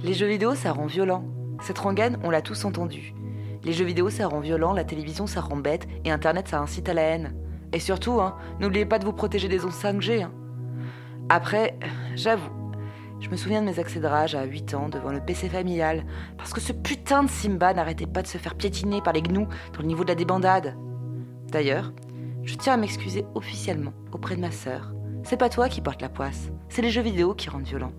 Les jeux vidéo, ça rend violent. Cette rengaine, on l'a tous entendu. Les jeux vidéo, ça rend violent, la télévision, ça rend bête, et Internet, ça incite à la haine. Et surtout, hein, n'oubliez pas de vous protéger des ondes 5G. hein. Après, j'avoue, je me souviens de mes accès de rage à 8 ans devant le PC familial, parce que ce putain de Simba n'arrêtait pas de se faire piétiner par les gnous dans le niveau de la débandade. D'ailleurs, je tiens à m'excuser officiellement auprès de ma sœur. C'est pas toi qui porte la poisse, c'est les jeux vidéo qui rendent violents.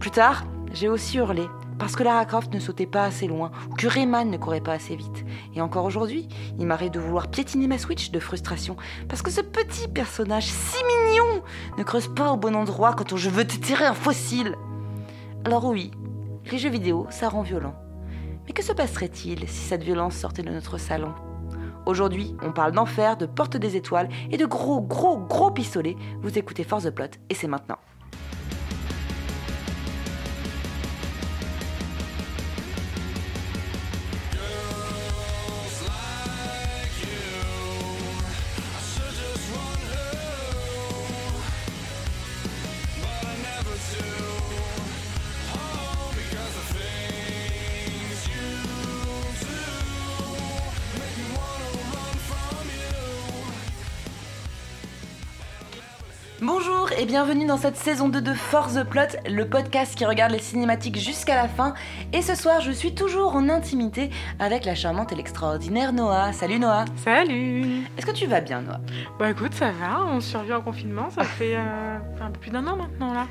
Plus tard, j'ai aussi hurlé parce que Lara Croft ne sautait pas assez loin ou que Rayman ne courait pas assez vite. Et encore aujourd'hui, il m'arrive de vouloir piétiner ma Switch de frustration parce que ce petit personnage si mignon ne creuse pas au bon endroit quand je veux te tirer un fossile. Alors oui, les jeux vidéo, ça rend violent. Mais que se passerait-il si cette violence sortait de notre salon? Aujourd'hui, on parle d'enfer, de porte des étoiles et de gros, gros, gros pistolets. Vous écoutez Force the Plot et c'est maintenant. Bienvenue dans cette saison 2 de Force the Plot, le podcast qui regarde les cinématiques jusqu'à la fin. Et ce soir, je suis toujours en intimité avec la charmante et l'extraordinaire Noah. Salut Noah. Salut Est-ce que tu vas bien Noah? Bah écoute, ça va, on survit en confinement, ça fait euh, un peu plus d'un an maintenant là.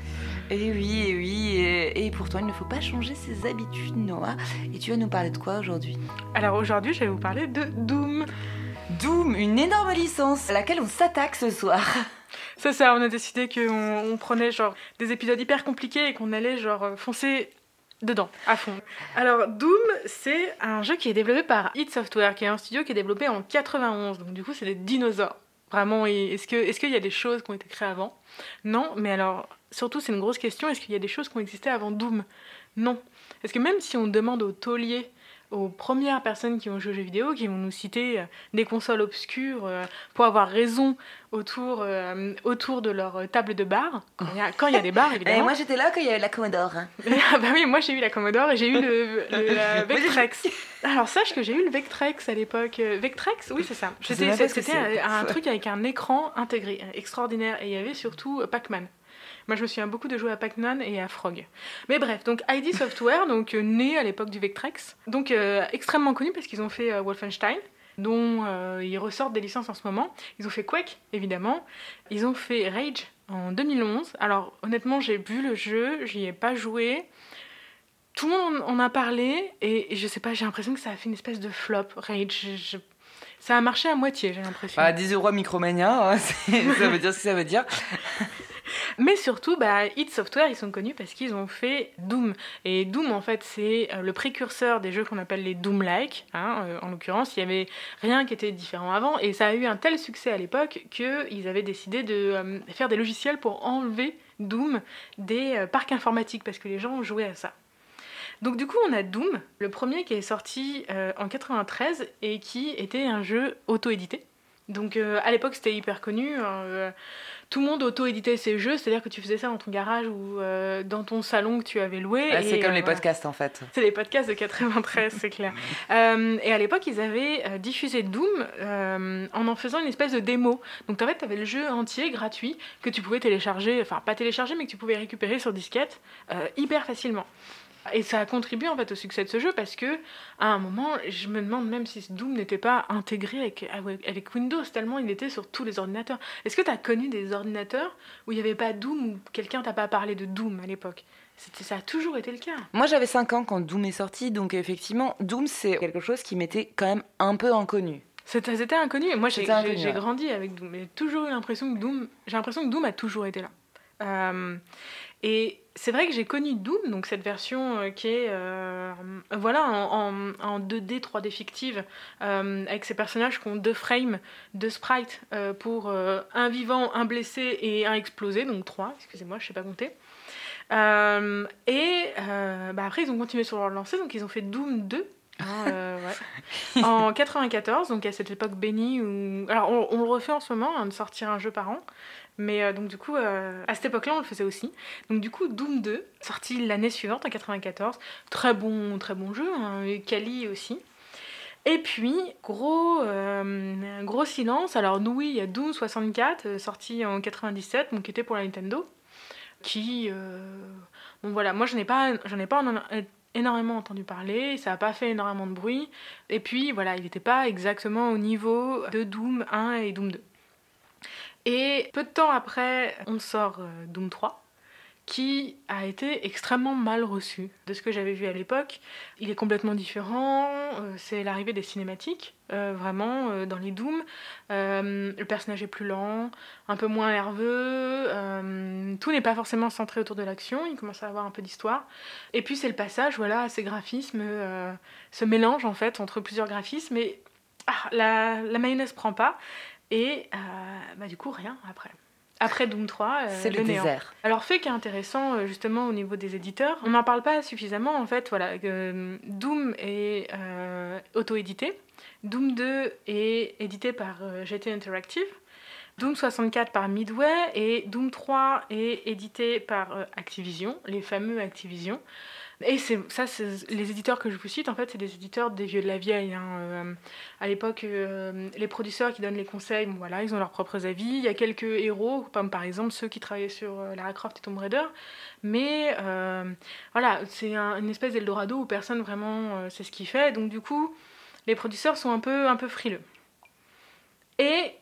Eh oui, eh oui, et, et pourtant il ne faut pas changer ses habitudes Noah. Et tu vas nous parler de quoi aujourd'hui? Alors aujourd'hui, je vais vous parler de Doom. Doom, une énorme licence à laquelle on s'attaque ce soir. C'est ça, on a décidé qu'on on prenait genre des épisodes hyper compliqués et qu'on allait genre euh, foncer dedans, à fond. Alors Doom, c'est un jeu qui est développé par id Software, qui est un studio qui est développé en 91, donc du coup c'est des dinosaures. Vraiment, est-ce que est-ce qu'il y a des choses qui ont été créées avant? Non, mais alors surtout c'est une grosse question, est-ce qu'il y a des choses qui ont existé avant Doom? Non. Parce que même si on demande aux tauliers aux premières personnes qui ont joué aux jeux vidéo, qui vont nous citer euh, des consoles obscures euh, pour avoir raison autour, euh, autour de leur table de bar. Quand il y a, y des bars, Et évidemment. moi j'étais là quand il y avait la Commodore. hein. ah bah oui, moi j'ai eu la Commodore et j'ai eu le, le- la Vectrex. Alors sache que j'ai eu le Vectrex à l'époque. Vectrex? Oui, c'est ça. C'était un, un truc avec un écran intégré, extraordinaire. Et il y avait surtout Pac-Man. Moi, je me souviens beaucoup de jouer à Pac-Man et à Frog. Mais bref, donc ID Software, donc euh, né à l'époque du Vectrex, donc euh, extrêmement connu parce qu'ils ont fait euh, Wolfenstein, dont ils ressortent des licences en ce moment. Ils ont fait Quake, évidemment. Ils ont fait Rage en 2011. Alors honnêtement, j'ai vu le jeu, j'y ai pas joué. Tout le monde en a parlé et, je sais pas, j'ai l'impression que ça a fait une espèce de flop. Rage, ça a marché à moitié, j'ai l'impression. Bah, 10 euros Micromania, hein, ça veut dire ce que ça veut dire. Mais surtout, bah, Software, ils sont connus parce qu'ils ont fait Doom. Et Doom, en fait, c'est euh, le précurseur des jeux qu'on appelle les Doom-like. hein, euh, en l'occurrence, il y avait rien qui était différent avant. Et ça a eu un tel succès à l'époque qu'ils avaient décidé de euh, faire des logiciels pour enlever Doom des parcs informatiques parce que les gens jouaient à ça. Donc du coup, on a Doom, le premier qui est sorti en 93 et qui était un jeu auto-édité. Donc euh, à l'époque, c'était hyper connu. hein, euh, tout le monde auto-éditait ses jeux, c'est-à-dire que tu faisais ça dans ton garage ou euh, dans ton salon que tu avais loué. Ah, c'est comme les podcasts en fait. C'est les podcasts de 93, c'est clair. Et à l'époque, ils avaient diffusé Doom en en faisant une espèce de démo. Donc en fait, tu avais le jeu entier gratuit que tu pouvais télécharger, enfin pas télécharger, mais que tu pouvais récupérer sur disquette hyper facilement. Et ça a contribué en fait au succès de ce jeu parce que à un moment, je me demande même si Doom n'était pas intégré avec, avec Windows tellement il était sur tous les ordinateurs. Est-ce que tu as connu des ordinateurs où il n'y avait pas Doom ou quelqu'un t'a pas parlé de Doom à l'époque? C'était- Ça a toujours été le cas. Moi j'avais 5 ans quand Doom est sorti, donc effectivement, Doom c'est quelque chose qui m'était quand même un peu inconnu. C'était inconnu. Et moi, j'ai ouais. grandi avec Doom. J'ai toujours eu l'impression que Doom. J'ai l'impression que Doom a toujours été là. Euh, et c'est vrai que j'ai connu Doom, donc cette version euh, qui est euh, voilà en, en- en 2D, 3D fictive, euh, avec ces personnages qui ont deux frames, deux sprites euh, pour un vivant, un blessé et un explosé, donc trois. Excusez-moi, je sais pas compter. Et bah après, ils ont continué sur leur lancée, donc ils ont fait Doom 2. hein, euh, ouais. en 94, donc à cette époque bénie où. Alors, on, on le refait en ce moment, hein, de sortir un jeu par an. Mais euh, donc du coup, euh, à cette époque-là, on le faisait aussi. Donc du coup, Doom 2, sorti l'année suivante, en 94. Très bon, très bon jeu, hein, Kali aussi. Et puis, gros, euh, gros silence. Alors, nous, oui, il y a Doom 64, sorti en 97, donc qui était pour la Nintendo. Qui. Bon, voilà, moi, je n'ai pas, j'en ai pas énormément entendu parler, ça n'a pas fait énormément de bruit. Et puis, voilà, il n'était pas exactement au niveau de Doom 1 et Doom 2. Et peu de temps après, on sort euh, Doom 3 qui a été extrêmement mal reçu de ce que j'avais vu à l'époque. Il est complètement différent, euh, c'est l'arrivée des cinématiques, euh, vraiment, dans les Doom. le personnage est plus lent, un peu moins nerveux, tout n'est pas forcément centré autour de l'action, il commence à avoir un peu d'histoire. Et puis c'est le passage, voilà, à ces graphismes, ce mélange en fait entre plusieurs graphismes, et ah, la, la mayonnaise prend pas. Et euh, bah, du coup, rien après. Après Doom 3, euh, c'est le, désert. Alors, fait qui est intéressant euh, justement au niveau des éditeurs, on n'en parle pas suffisamment en fait. Voilà, Doom est auto-édité. Doom 2 est édité par GT Interactive. Doom 64 par Midway et Doom 3 est édité par Activision, les fameux Activision. Et c'est ça, les éditeurs que je vous cite, en fait, c'est des éditeurs des vieux de la vieille. Hein. Euh, à l'époque, euh, les producteurs qui donnent les conseils, voilà, ils ont leurs propres avis. Il y a quelques héros, comme par exemple ceux qui travaillaient sur euh, Lara Croft et Tomb Raider. Mais voilà, c'est une espèce d'Eldorado où personne vraiment sait ce qu'il fait. Donc du coup, les producteurs sont un peu, un peu frileux. Et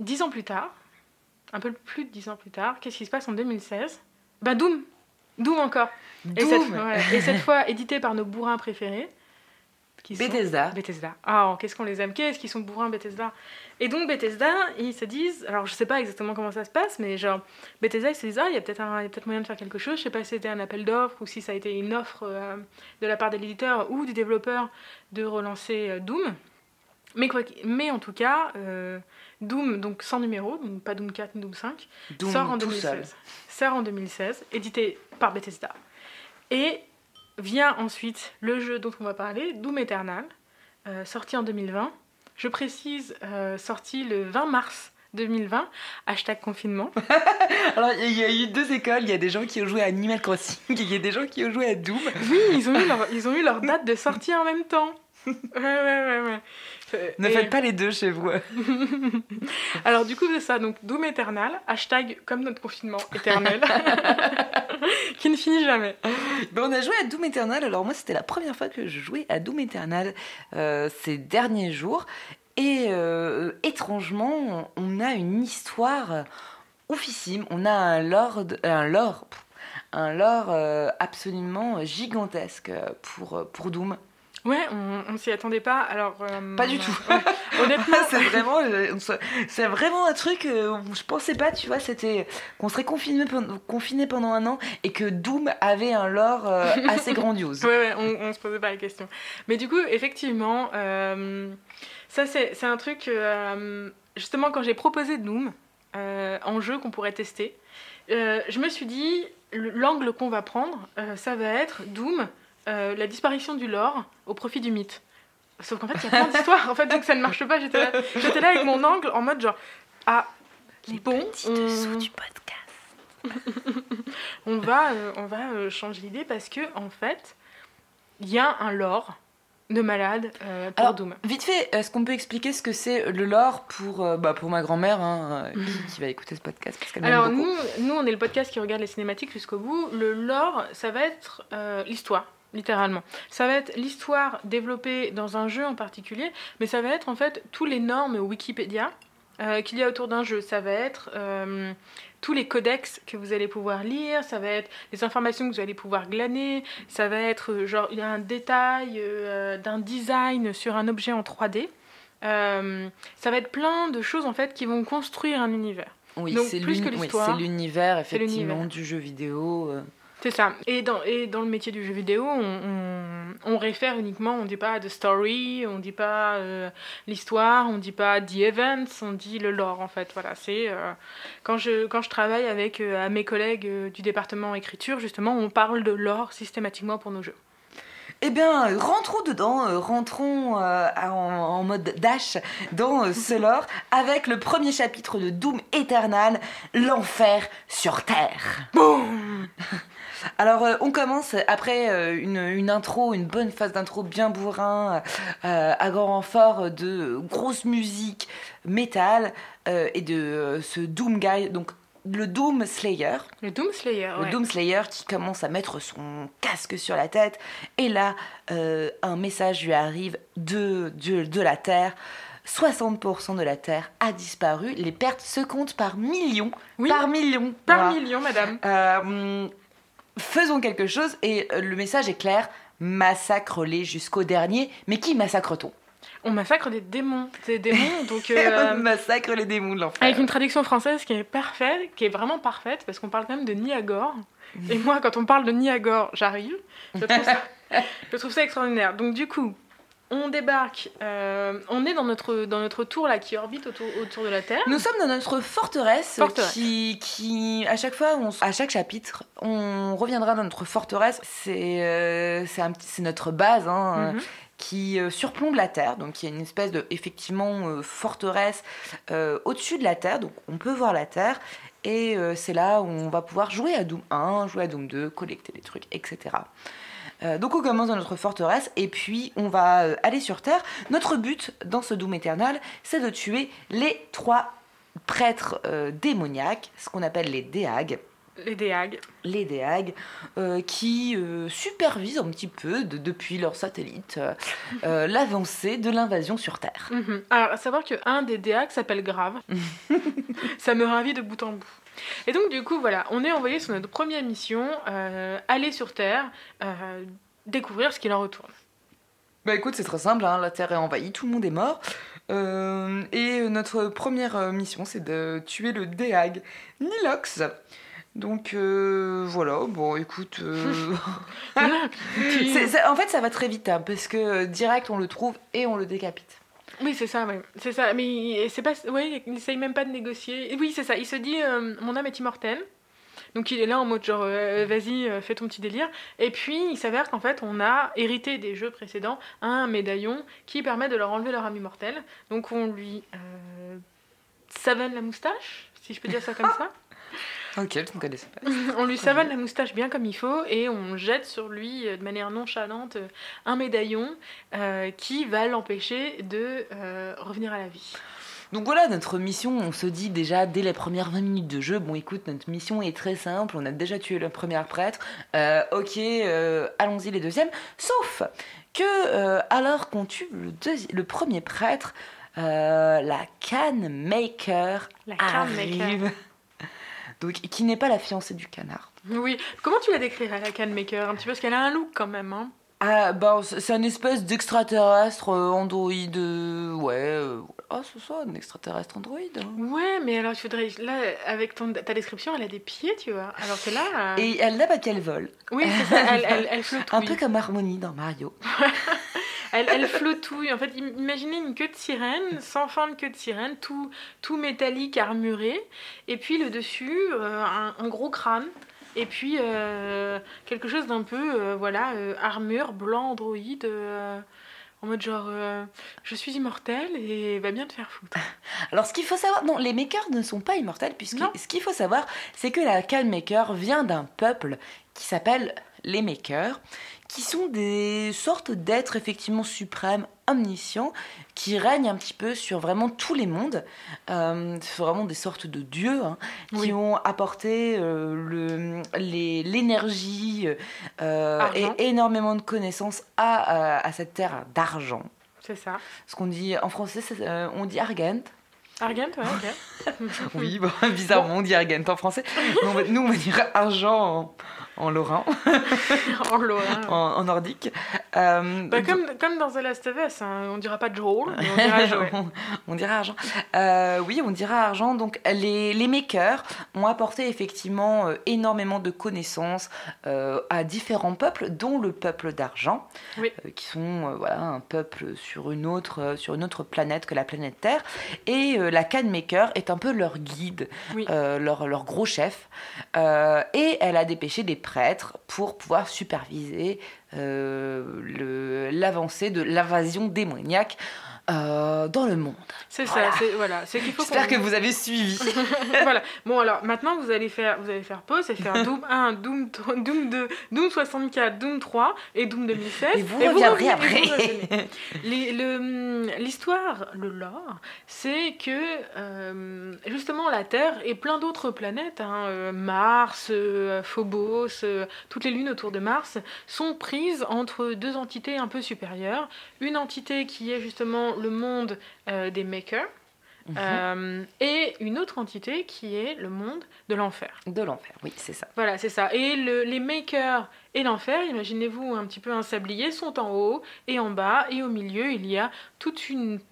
dix ans plus tard, un peu plus de dix ans plus tard, qu'est-ce qui se passe en 2016 Bah Doom Doom encore. Et cette, fois édité par nos bourrins préférés. Qui Bethesda. Bethesda. Ah, qu'est-ce qu'on les aime Qu'est-ce qu'ils sont bourrins Bethesda Et donc Bethesda, ils se disent, alors je sais pas exactement comment ça se passe, mais genre Bethesda ils se disent ah il y a peut-être peut moyen de faire quelque chose. Je sais pas si c'était un appel d'offres ou si ça a été une offre euh, de la part de l'éditeur ou du développeur de relancer euh, Doom. Mais, quoi, mais en tout cas, euh, Doom, donc sans numéro, donc pas Doom 4 ni Doom 5, sort en 2016. Sort en 2016, édité par Bethesda. Et vient ensuite le jeu dont on va parler, Doom Eternal, euh, sorti en 2020. Je précise, euh, sorti le 20 mars 2020, hashtag confinement. Alors, il y a eu deux écoles. Il y a des gens qui ont joué à Animal Crossing et il y a des gens qui ont joué à Doom. Oui, ils ont eu leur, ils ont eu leur date de sortie en même temps. Ouais, ouais, ouais, ouais. Ne faites pas les deux chez vous. Alors du coup c'est ça, donc Doom Eternal, hashtag comme notre confinement éternel, qui ne finit jamais. Ben, on a joué à Doom Eternal, alors moi c'était la première fois que je jouais à Doom Eternal euh, ces derniers jours, et euh, étrangement on a une histoire oufissime, on a un lore, un lore, un lore euh, absolument gigantesque pour, pour Doom. Ouais, on, ne s'y attendait pas. Alors euh, pas du tout. Honnêtement, c'est vraiment, euh, c'est vraiment un truc. Euh, je pensais pas, tu vois, c'était qu'on serait confiné, confiné pendant un an et que Doom avait un lore assez grandiose. ouais, ouais, on, on, se posait pas la question. Mais du coup, effectivement, ça c'est un truc. justement, quand j'ai proposé Doom en jeu qu'on pourrait tester, je me suis dit l'angle qu'on va prendre, ça va être Doom euh, la disparition du lore au profit du mythe. Sauf qu'en fait, il y a plein d'histoires. En fait, donc ça ne marche pas. J'étais là, j'étais là avec mon angle en mode genre ah les bon, petits dessous du podcast. on va, euh, on va euh, changer l'idée parce que en fait, il y a un lore de malade pour Alors, Doom. Vite fait, est-ce qu'on peut expliquer ce que c'est le lore pour, bah, pour ma grand-mère hein, qui, va écouter ce podcast parce Alors nous, nous, on est le podcast qui regarde les cinématiques jusqu'au bout. Le lore, ça va être l'histoire littéralement. Ça va être l'histoire développée dans un jeu en particulier, mais ça va être en fait tous les normes Wikipédia euh, qu'il y a autour d'un jeu. Ça va être euh, tous les codex que vous allez pouvoir lire, ça va être les informations que vous allez pouvoir glaner, ça va être euh, genre il y a un détail d'un design sur un objet en 3D. ça va être plein de choses en fait qui vont construire un univers. Oui, c'est l'univers effectivement du jeu vidéo. C'est ça. Et dans, et dans le métier du jeu vidéo, on, on, réfère uniquement, on dit pas the story, on dit pas euh, l'histoire, on dit pas the events, on dit le lore en fait. Voilà, c'est euh, quand je quand je travaille avec euh, mes collègues du département écriture, justement, on parle de lore systématiquement pour nos jeux. Eh bien, rentrons dedans, rentrons euh, en, en mode dash dans euh, ce lore avec le premier chapitre de Doom Eternal, l'enfer sur Terre. Boum Alors, euh, on commence après euh, une, une intro, une bonne phase d'intro bien bourrin, euh, à grand renfort de grosse musique métal euh, et de ce Doom Guy, donc le Doom Slayer. Le Doom Slayer, Le ouais. Doom Slayer qui commence à mettre son casque sur la tête. Et là, euh, un message lui arrive de, de, de la Terre. 60% de la Terre a disparu. Les pertes se comptent par millions. Oui. Par millions. Par Voilà. million, madame. Euh, faisons quelque chose. Et euh, le message est clair. Massacre-les jusqu'au dernier. Mais qui massacre-t-on? On massacre des démons. Des démons, donc... euh, On massacre les démons de l'enfer. Avec une traduction française qui est parfaite, qui est vraiment parfaite, parce qu'on parle quand même de Niagore. Et moi, quand on parle de Niagore, j'arrive. Je je trouve ça extraordinaire. Donc du coup, on débarque, euh, on est dans notre, dans notre tour là qui orbite autour, autour de la Terre. Nous sommes dans notre forteresse, Forteresse. Qui, qui, à chaque fois, on, à chaque chapitre, on reviendra dans notre forteresse. C'est euh, c'est notre base hein, Mhm. euh, qui euh, surplombe la Terre. Donc il y a une espèce de effectivement euh, forteresse euh, au-dessus de la Terre. Donc on peut voir la Terre. Et euh, c'est là où on va pouvoir jouer à Doom 1, jouer à Doom 2, collecter des trucs, etc. Euh, donc on commence dans notre forteresse et puis on va euh, aller sur Terre. Notre but dans ce Doom éternel, c'est de tuer les trois prêtres euh, démoniaques, ce qu'on appelle les déags. Les déhags. Les déags qui supervisent un petit peu de- depuis leur satellite l'avancée de l'invasion sur Terre. Mhm. Alors, à savoir qu'un des déhags s'appelle Grave. Ça me ravit de bout en bout. Et donc, du coup, voilà, on est envoyé sur notre première mission, euh, aller sur Terre, euh, découvrir ce qu'il en retourne. Bah écoute, c'est très simple, hein, la Terre est envahie, tout le monde est mort. Euh, et notre première mission, c'est de tuer le déag Nilox. Donc euh, voilà, bon écoute... euh, c'est- c'est- en fait, ça va très vite, hein, parce que direct, on le trouve et on le décapite. Oui, c'est ça, ouais. C'est ça. Mais c'est pas. Ouais, il essaye même pas de négocier. Oui, c'est ça. Il se dit euh, Mon âme est immortelle. Donc il est là en mode genre euh, Vas-y, euh, fais ton petit délire. Et puis il s'avère qu'en fait, on a hérité des jeux précédents un médaillon qui permet de leur enlever leur âme immortelle. Donc on lui savonne la moustache, si je peux dire ça comme ça. Ok, je ne connaissais pas. On lui savonne la moustache bien comme il faut et on jette sur lui euh, de manière nonchalante euh, un médaillon euh, qui va l'empêcher de euh, revenir à la vie. Donc voilà, notre mission, on se dit déjà dès les premières 20 minutes de jeu, bon écoute, notre mission est très simple, on a déjà tué le premier prêtre, euh, ok, allons-y les deuxièmes, sauf que alors qu'on tue le, premier prêtre, la can maker La can maker. Qui n'est pas la fiancée du canard. Oui, comment tu la décrirais la can maker un petit peu parce qu'elle a un look quand même. Hein. Ah, bah, c'est un espèce d'extraterrestre euh, androïde. euh, ouais, euh, ah, c'est ça, un extraterrestre androïde. hein. Ouais, mais alors il faudrait là avec ton, ta description, elle a des pieds, tu vois. Alors que là, euh, Et elle n'a pas qu'elle vole. oui, c'est ça, elle, elle, elle flottouille. Un peu comme Harmony dans Mario. Elle, elle flottouille. En fait, im- imaginez une queue de sirène, sans fin de queue de sirène, tout, tout métallique, armuré. Et puis le dessus, euh, un, un gros crâne. Et puis euh, quelque chose d'un peu, euh, voilà, euh, armure, blanc, androïde. en mode genre, euh, je suis immortel et va bien te faire foutre. Alors, ce qu'il faut savoir, non, les makers ne sont pas immortels, puisque Non. ce qu'il faut savoir, c'est que la Can Maker vient d'un peuple qui s'appelle les Makers, qui sont des sortes d'êtres effectivement suprêmes, omniscients, qui règnent un petit peu sur vraiment tous les mondes. Euh, c'est vraiment des sortes de dieux hein, qui Oui. ont apporté euh, l'énergie euh, et énormément de connaissances à, à- à cette terre d'argent. C'est ça. Ce qu'on dit en français, euh, on dit argent. Argent, ouais, ok. Oui, bon, bizarrement, on dit argent en français. Nous, on va, nous, on va dire argent en, en lorrain, en Lorrain. en, en nordique. Euh, Bah, donc- comme, comme dans The Last of Us, hein, on dira pas Joel, mais on dira Joel. on, on dira argent. Euh, oui, on dira argent. Donc, les, les makers ont apporté effectivement euh, énormément de connaissances euh, à différents peuples, dont le peuple d'argent, Oui. euh, qui sont euh, voilà, un peuple sur une, autre, euh, sur une autre planète que la planète Terre. Et euh, la Can Maker est un peu leur guide, Oui. euh, leur, leur gros chef. Euh, et elle a dépêché des prêtres pour pouvoir superviser euh, l'avancée de l'invasion démoniaque euh, dans le monde. C'est ça, c'est voilà, c'est qu'il faut. J'espère que vous avez suivi. voilà. Bon alors maintenant vous allez faire, vous allez faire pause et faire Doom 1, Doom, Doom 2, Doom 64, Doom 3 et Doom 2016. Et vous reviendrez après. L'histoire, le, lore, c'est que euh, justement la Terre et plein d'autres planètes, hein, euh, Mars, Phobos, toutes les lunes autour de Mars, sont prises entre deux entités un peu supérieures. Une entité qui est justement le monde euh, des makers. Mhm. Euh, et une autre entité qui est le monde de l'enfer. De l'enfer, oui, c'est ça. Voilà, c'est ça. Et les makers et l'enfer, imaginez-vous un petit peu un sablier, sont en haut et en bas, et au milieu, il y a tout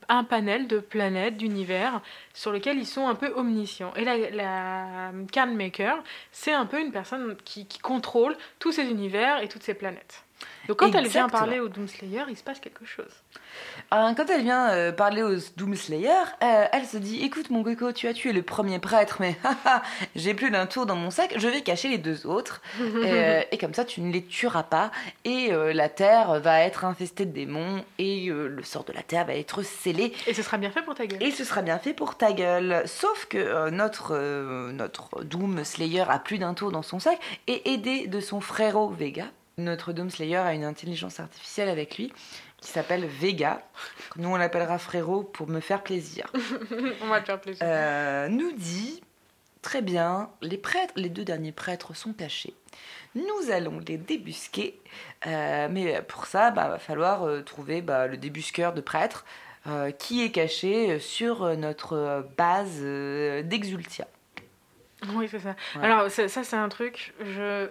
un panel de planètes, d'univers, sur lesquels ils sont un peu omniscients. Et la, la Can Maker, c'est un peu une personne qui, qui contrôle tous ces univers et toutes ces planètes. Donc quand elle vient parler au Doomslayer, il se passe quelque chose. Euh, quand elle vient euh, parler au Doomslayer, euh, elle se dit Écoute, mon coco, tu as tué le premier prêtre, mais j'ai plus d'un tour dans mon sac, je vais cacher les deux autres. et comme ça, tu ne les tueras pas. Et la terre va être infestée de démons, et le sort de la terre va être scellé. Et ce sera bien fait pour ta gueule. Et ce sera bien fait pour ta gueule. Sauf que notre, notre Doomslayer a plus d'un tour dans son sac, et aidé de son frérot Vega notre Doomslayer a une intelligence artificielle avec lui qui s'appelle Vega. Nous, on l'appellera frérot pour me faire plaisir. on va te faire plaisir. Euh, nous dit très bien, les prêtres, les deux derniers prêtres sont cachés. Nous allons les débusquer, euh, mais pour ça, bah, va falloir euh, trouver bah, le débusqueur de prêtres qui est caché sur notre base d'Exultia. Oui, c'est ça. Alors, ça, c'est un truc.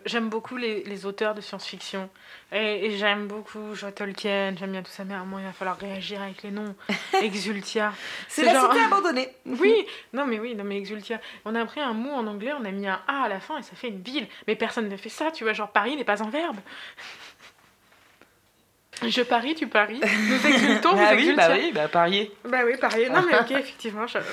J'aime beaucoup les, les, auteurs de science-fiction. Et, j'aime beaucoup Joe Tolkien, j'aime bien tout ça. Mais à un moment, il va falloir réagir avec les noms. Exultia. c'est la cité abandonnée. oui, non, mais oui, non, mais Exultia. On a pris un mot en anglais, on a mis un A à la fin et ça fait une ville. Mais personne ne fait ça, tu vois. Genre, Paris n'est pas un verbe. Je parie, tu paries. Nous exultons, vous ah oui, bah oui, bah parier. Bah oui, parier. Non, mais ok, effectivement. Je... Ouais.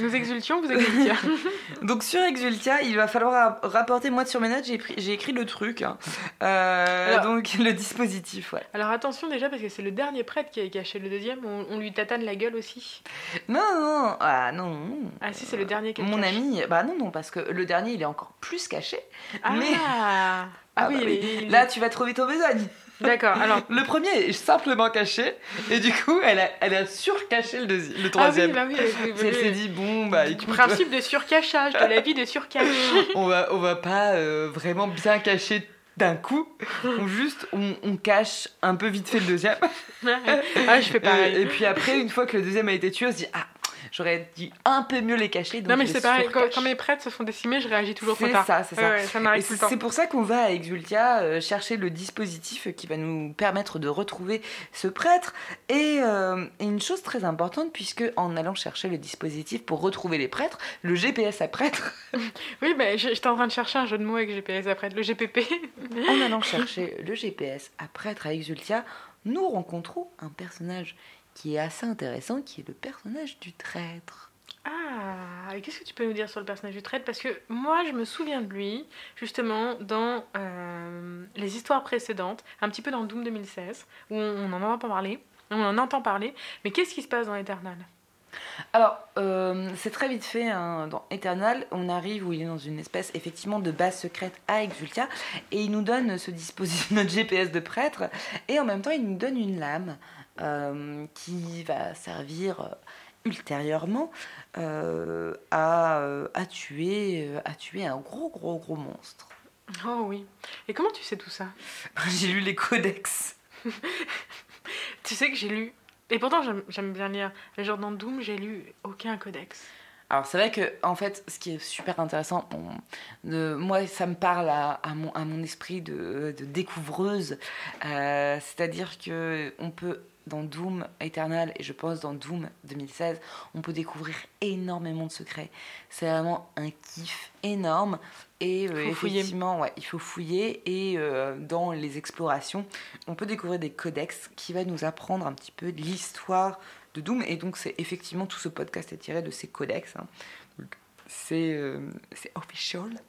Nous exultions, vous exultiez. Donc sur Exultia, il va falloir rapporter, moi sur mes notes, j'ai écrit le truc. Hein. Euh, donc le dispositif, ouais. Alors attention déjà, parce que c'est le dernier prêtre qui a caché le deuxième, on, lui tatane la gueule aussi. Non, non, ah non. Ah si, c'est le dernier qui Mon ami, bah non, non, parce que le dernier, il est encore plus caché. Ah, mais... ah, ah oui, bah Là, tu vas trop vite en besogne. D'accord, alors. Le premier est simplement caché, et du coup, elle a, elle a surcaché le, le troisième. Ah oui, bah oui. Elle s'est dit, bon, bah écoute. Principe de surcachage, de la vie de surcache. on, va, on va pas euh, vraiment bien cacher d'un coup, on juste on, on, cache un peu vite fait le deuxième. ah, je fais pareil. Et, et, puis après, une fois que le deuxième a été tué, on se dit ah J'aurais dû un peu mieux les cacher. non, mais c'est pareil. Quand, mes prêtres se font décimer, je réagis toujours trop tard. C'est ça, c'est ça. c'est pour ça qu'on va à Exultia euh, chercher le dispositif qui va nous permettre de retrouver ce prêtre. Et, euh, une chose très importante, puisque en allant chercher le dispositif pour retrouver les prêtres, le GPS à prêtre. oui, mais j'étais en train de chercher un jeu de mots avec GPS à prêtre, le GPP. en allant chercher le GPS à prêtre à Exultia, nous rencontrons un personnage qui est assez intéressant, qui est le personnage du traître. Ah, et qu'est-ce que tu peux nous dire sur le personnage du traître? Parce que moi, je me souviens de lui, justement, dans euh, les histoires précédentes, un petit peu dans Doom 2016, où on n'en entend pas parler, on en entend parler, mais qu'est-ce qui se passe dans Eternal? Alors, euh, c'est très vite fait hein, dans Eternal. On arrive où il est dans une espèce effectivement de base secrète à Exultia et il nous donne ce dispositif, notre GPS de prêtre, et en même temps il nous donne une lame euh, qui va servir euh, ultérieurement euh, à, à, tuer, à tuer un gros gros gros monstre. Oh oui. Et comment tu sais tout ça? J'ai lu les codex. tu sais que j'ai lu. Et pourtant j'aime bien lire. Genre dans Doom, j'ai lu aucun codex. Alors c'est vrai que en fait, ce qui est super intéressant, de, moi ça me parle à, mon, à mon, esprit de, de découvreuse, c'est-à-dire que on peut dans Doom Eternal et je pense dans Doom 2016, on peut découvrir énormément de secrets. C'est vraiment un kiff énorme et euh, effectivement, ouais, il faut fouiller et euh, dans les explorations, on peut découvrir des codex qui va nous apprendre un petit peu l'histoire de Doom et donc c'est effectivement tout ce podcast est tiré de ces codex. Hein. c'est euh, c'est official.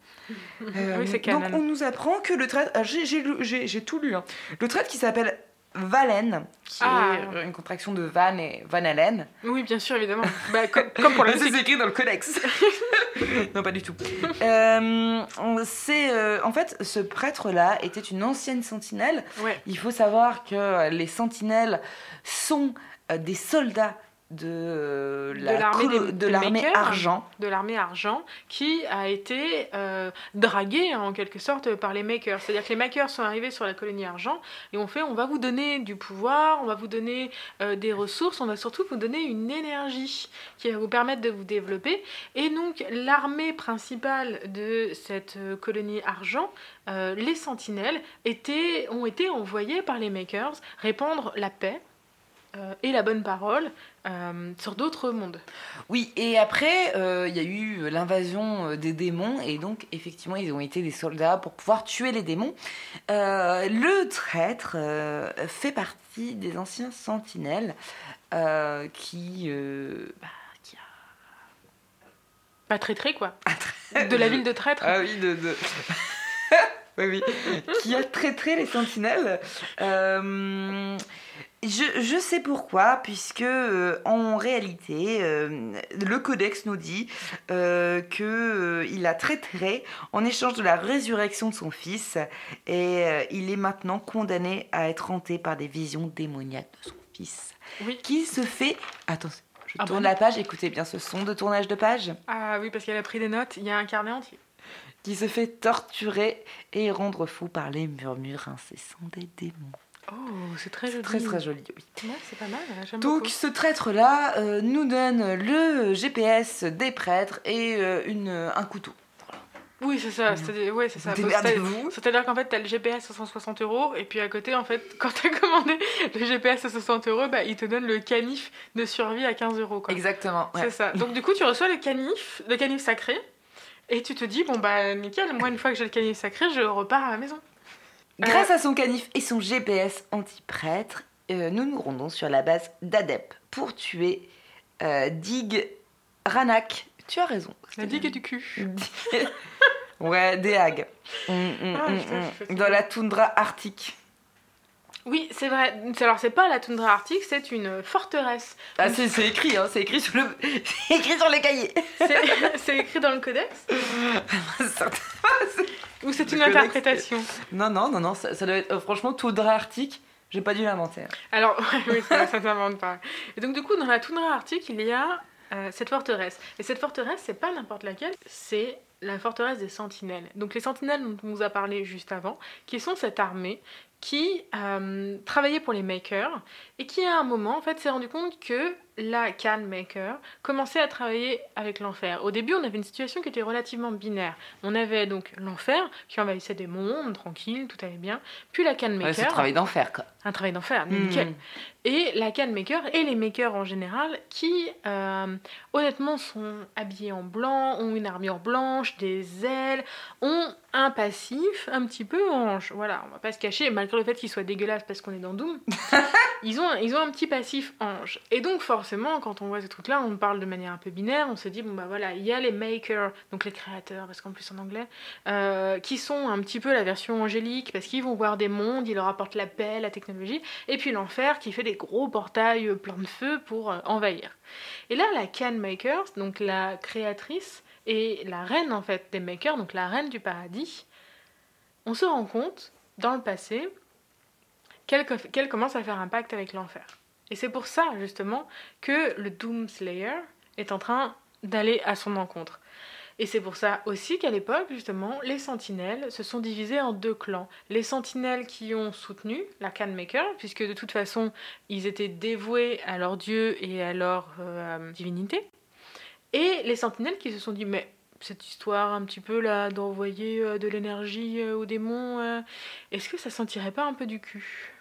Oui, c'est donc on nous apprend que le traître, ah, j'ai- tout lu, hein. le traître qui s'appelle Valen, qui Ah. est une contraction de Van et Van Allen. Oui, bien sûr, évidemment. Bah, comme, comme pour la C'est musique. écrit dans le codex. non, pas du tout. Euh, c'est euh, en fait ce prêtre-là était une ancienne sentinelle. Ouais. Il faut savoir que les sentinelles sont euh, des soldats de euh, l'armée de argent. de l'armée argent qui a été euh, draguée en quelque sorte par les makers. C'est-à-dire que les makers sont arrivés sur la colonie argent et ont fait on va vous donner du pouvoir, on va vous donner euh, des ressources, on va surtout vous donner une énergie qui va vous permettre de vous développer. Et donc l'armée principale de cette colonie argent, euh, les sentinelles, étaient, ont été envoyées par les makers répandre la paix. Euh, et la bonne parole euh, sur d'autres mondes. Oui, et après, euh, il y a eu l'invasion des démons, et donc, effectivement, ils ont été des soldats pour pouvoir tuer les démons. Le traître fait partie des anciens sentinelles qui, bah, qui a Pas très quoi. De la ville de traître. Ah oui, de. de... oui, oui. Qui a traité les sentinelles. Je, je sais pourquoi, puisque euh, en réalité, euh, le codex nous dit euh, que euh, il a traité en échange de la résurrection de son fils, et il est maintenant condamné à être hanté par des visions démoniaques de son fils, Oui. qui se fait. Attends, je Ah tourne bon la page. Écoutez bien ce son de tournage de page. Ah oui, parce qu'elle a pris des notes. Il y a un carnet entier. qui se fait torturer et rendre fou par les murmures incessants des démons. Oh, c'est très joli. Très très joli, oui. Ouais, c'est pas mal. J'aime Donc beaucoup. ce traître-là euh, nous donne le GPS des prêtres et euh, une, un couteau. Oui, c'est ça. C'est ouais, c'est ça. C'est-à-dire qu'en fait, t'as le GPS à 160 euros, et puis à côté, en fait, quand t'as commandé le GPS à 60 euros, bah, il te donne le canif de survie à 15 euros. Exactement. ouais. C'est ça. Donc du coup, tu reçois le canif, le canif sacré, et tu te dis, bon bah nickel, moi une fois que j'ai le canif sacré, je repars à la maison. Grâce à son canif et son GPS anti-prêtre, euh, nous nous rendons sur la base d'Adep pour tuer euh, Dig Ranak. Tu as raison. La digue du cul. ouais, des hags. Mm, mm, Ah, mm. Dans la toundra arctique. Oui, c'est vrai. Alors c'est pas la toundra arctique, c'est une forteresse. Ah, c'est écrit, hein, c'est écrit sur le, écrit sur les cahiers. C'est c'est écrit dans le codex ou c'est une interprétation non, non, non, non, ça, ça doit être euh, franchement toundra arctique. J'ai pas dû l'inventer. hein. Alors, oui, ça, ça s'invente pas. Et donc, du coup, dans la toundra arctique, il y a euh, cette forteresse. Et cette forteresse, c'est pas n'importe laquelle, c'est la forteresse des sentinelles. Donc, les sentinelles dont on vous a parlé juste avant, qui sont cette armée qui euh, travaillait pour les makers et qui, à un moment, en fait, s'est rendu compte que la Can Maker commençait à travailler avec l'enfer. Au début, on avait une situation qui était relativement binaire. On avait donc l'enfer qui envahissait des mondes, tranquille, tout allait bien. Puis la Can Ouais, Maker, c'est le travail d'enfer, quoi. un travail d'enfer, nickel et la can maker et les makers en général qui euh, honnêtement sont habillés en blanc, ont une armure blanche, des ailes, ont un passif un petit peu ange. Voilà, on va pas se cacher, malgré le fait qu'ils soient dégueulasses parce qu'on est dans Doom, ils, ont, ils ont un petit passif ange. Et donc forcément, quand on voit ces trucs-là, on parle de manière un peu binaire, on se dit, bon bah voilà, il y a les makers, donc les créateurs, parce qu'en plus en anglais, euh, qui sont un petit peu la version angélique, parce qu'ils vont voir des mondes, ils leur apportent la paix, la technologie, et puis l'enfer qui fait des gros portails euh, pleins de feu pour euh, envahir. Et là, la Can Maker, donc la créatrice et la reine en fait des makers, donc la reine du paradis, on se rend compte dans le passé qu'elle commence à faire un pacte avec l'enfer. Et c'est pour ça justement que le Doom Slayer est en train d'aller à son encontre. Et c'est pour ça aussi qu'à l'époque, justement, les sentinelles se sont divisées en deux clans. Les sentinelles qui ont soutenu la Canmaker, puisque de toute façon, ils étaient dévoués à leur dieu et à leur euh, divinité. Et les sentinelles qui se sont dit, mais cette histoire un petit peu là d'envoyer euh, de l'énergie euh, aux démons, euh, est-ce que ça sentirait pas un peu du cul?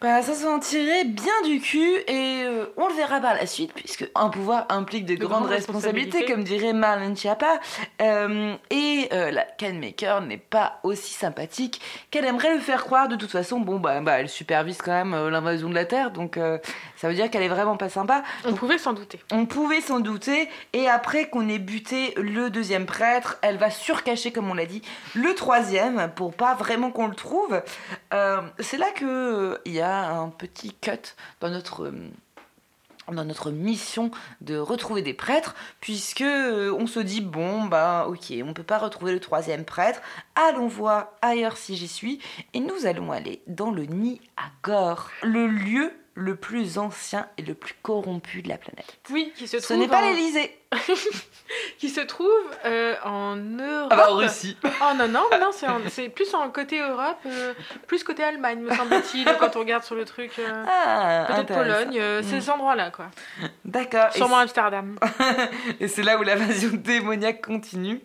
Bah, ça s'en tirait bien du cul et euh, on le verra par la suite puisque un pouvoir implique de, De grandes grandes responsabilités, responsabilités. comme dirait Marlène Schiappa. Euh, et euh, la Canmaker n'est pas aussi sympathique qu'elle aimerait le faire croire. De toute façon, bon bah, bah elle supervise quand même l'invasion de la Terre, donc Ça veut dire qu'elle est vraiment pas sympa. On pouvait s'en douter. On pouvait s'en douter. Et après qu'on ait buté le deuxième prêtre, elle va surcacher, comme on l'a dit, le troisième pour pas vraiment qu'on le trouve. Euh, c'est là que il y a un petit cut dans notre dans notre mission de retrouver des prêtres, puisque euh, on se dit bon bah ok, on peut pas retrouver le troisième prêtre, allons voir ailleurs si j'y suis, et nous allons aller dans le nid à Gore, le lieu le plus ancien et le plus corrompu de la planète. Oui, qui se trouve. Ce n'est pas l'Elysée. qui se trouve euh, en Europe. Ah bah, en Russie. Oh non, non, non c'est plus en côté Europe, euh, plus côté Allemagne, me semble-t-il, quand on regarde sur le truc. Euh, ah, Peut-être Pologne, c'est Mm. ces endroits-là, quoi. D'accord. Et Sûrement Amsterdam. Et c'est là où l'invasion démoniaque continue.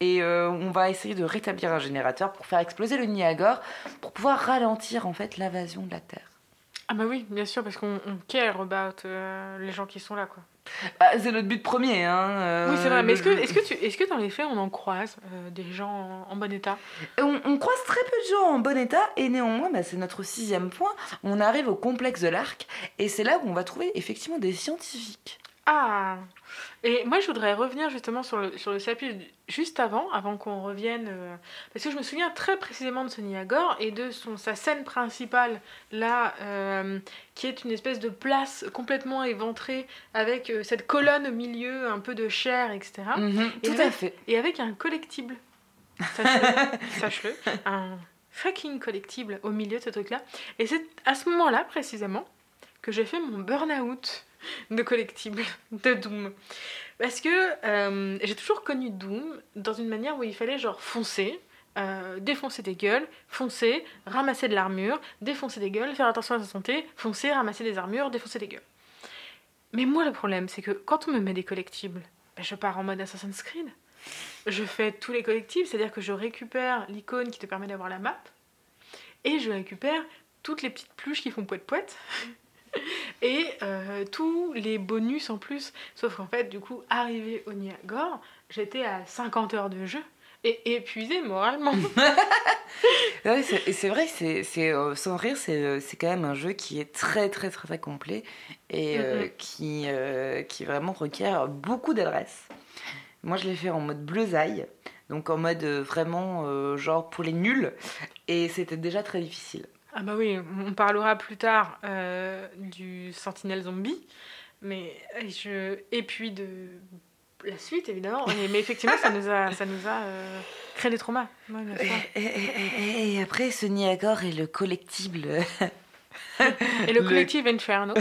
Et euh, on va essayer de rétablir un générateur pour faire exploser le Niagara, pour pouvoir ralentir en fait l'invasion de la Terre. Ah bah oui, bien sûr, parce qu'on on care about euh, les gens qui sont là, quoi. Bah, c'est notre but premier. Hein, euh, oui, c'est vrai. Mais est-ce que, est-ce que, tu, que dans les faits, on en croise euh, des gens en, en bon état? On, on croise très peu de gens en bon état et néanmoins, bah, c'est notre sixième point. On arrive au complexe de l'Arc et c'est là où on va trouver effectivement des scientifiques. Ah Et moi, je voudrais revenir justement sur le, sur le chapitre juste avant, avant qu'on revienne. euh, parce que je me souviens très précisément de ce Niagara et de son, sa scène principale, là, euh, qui est une espèce de place complètement éventrée avec euh, cette colonne au milieu, un peu de chair, etc. Mhm, Et tout avec- à fait. Et avec un collectible. Sache-le. Sache-le. Un fucking collectible au milieu de ce truc-là. Et c'est à ce moment-là, précisément, que j'ai fait mon burn-out de collectible, de Doom. Parce que euh, j'ai toujours connu Doom dans une manière où il fallait genre foncer, euh, défoncer des gueules, foncer, ramasser de l'armure, défoncer des gueules, faire attention à sa santé, foncer, ramasser des armures, défoncer des gueules. Mais moi, le problème, c'est que quand on me met des collectibles, ben, je pars en mode Assassin's Creed. Je fais tous les collectibles, c'est-à-dire que je récupère l'icône qui te permet d'avoir la map, et je récupère toutes les petites pluches qui font poète-poète, et euh, tous les bonus en plus. Sauf qu'en fait, du coup, arrivé au Niagara, j'étais à 50 heures de jeu, et épuisée moralement. Ouais, c'est vrai, c'est c'est, euh, sans rire, c'est euh, c'est quand même un jeu qui est très très très très complet et qui, euh, qui vraiment requiert beaucoup d'adresse. Moi, je l'ai fait en mode bleusaille, donc en mode vraiment genre pour les nuls, et c'était déjà très difficile. Ah bah oui, on parlera plus tard euh, du Sentinelle Zombie, mais je... et puis de la suite évidemment. Mais effectivement, ça nous a, ça nous a euh, créé des traumas. Ouais. Et, et- et- et après, ce Niagara et le collectible, Et le Le- collectif Inferno.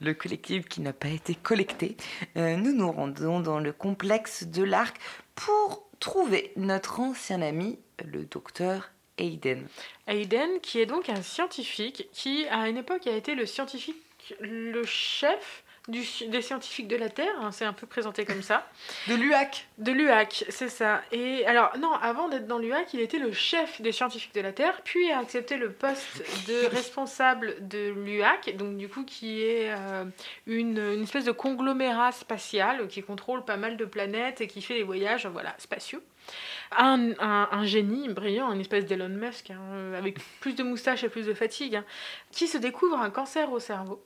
le collectible qui n'a pas été collecté, euh, nous nous rendons dans le complexe de l'arc pour trouver notre ancien ami, le docteur Hayden. Aiden, qui est donc un scientifique qui, à une époque, a été le scientifique, le chef du, des scientifiques de la Terre, hein, c'est un peu présenté comme ça. De l'UAC. De l'UAC, c'est ça. Et alors, non, avant d'être dans l'UAC, il était le chef des scientifiques de la Terre, puis a accepté le poste de responsable de l'UAC, donc du coup qui est euh, une, une espèce de conglomérat spatial qui contrôle pas mal de planètes et qui fait des voyages voilà, spatiaux. Un, un- un génie brillant, une espèce d'Elon Musk, hein, avec plus de moustaches et plus de fatigue, hein, qui se découvre un cancer au cerveau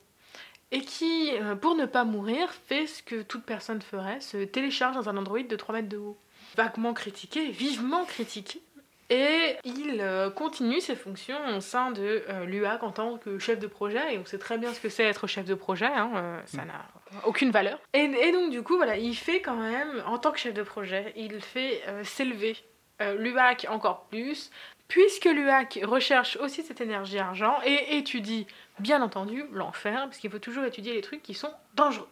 et qui, euh, pour ne pas mourir, fait ce que toute personne ferait, se télécharge dans un Android de 3 mètres de haut. Vaguement critiqué, vivement critiqué. Et il euh, continue ses fonctions au sein de euh, l'UAC en tant que chef de projet, et on sait très bien ce que c'est être chef de projet, hein, ça n'a aucune valeur. Et, donc du coup, voilà, il fait quand même, en tant que chef de projet, il fait euh, s'élever euh, l'UAC encore plus, puisque l'UAC recherche aussi cette énergie argent et étudie, bien entendu, l'enfer, parce qu'il faut toujours étudier les trucs qui sont dangereux.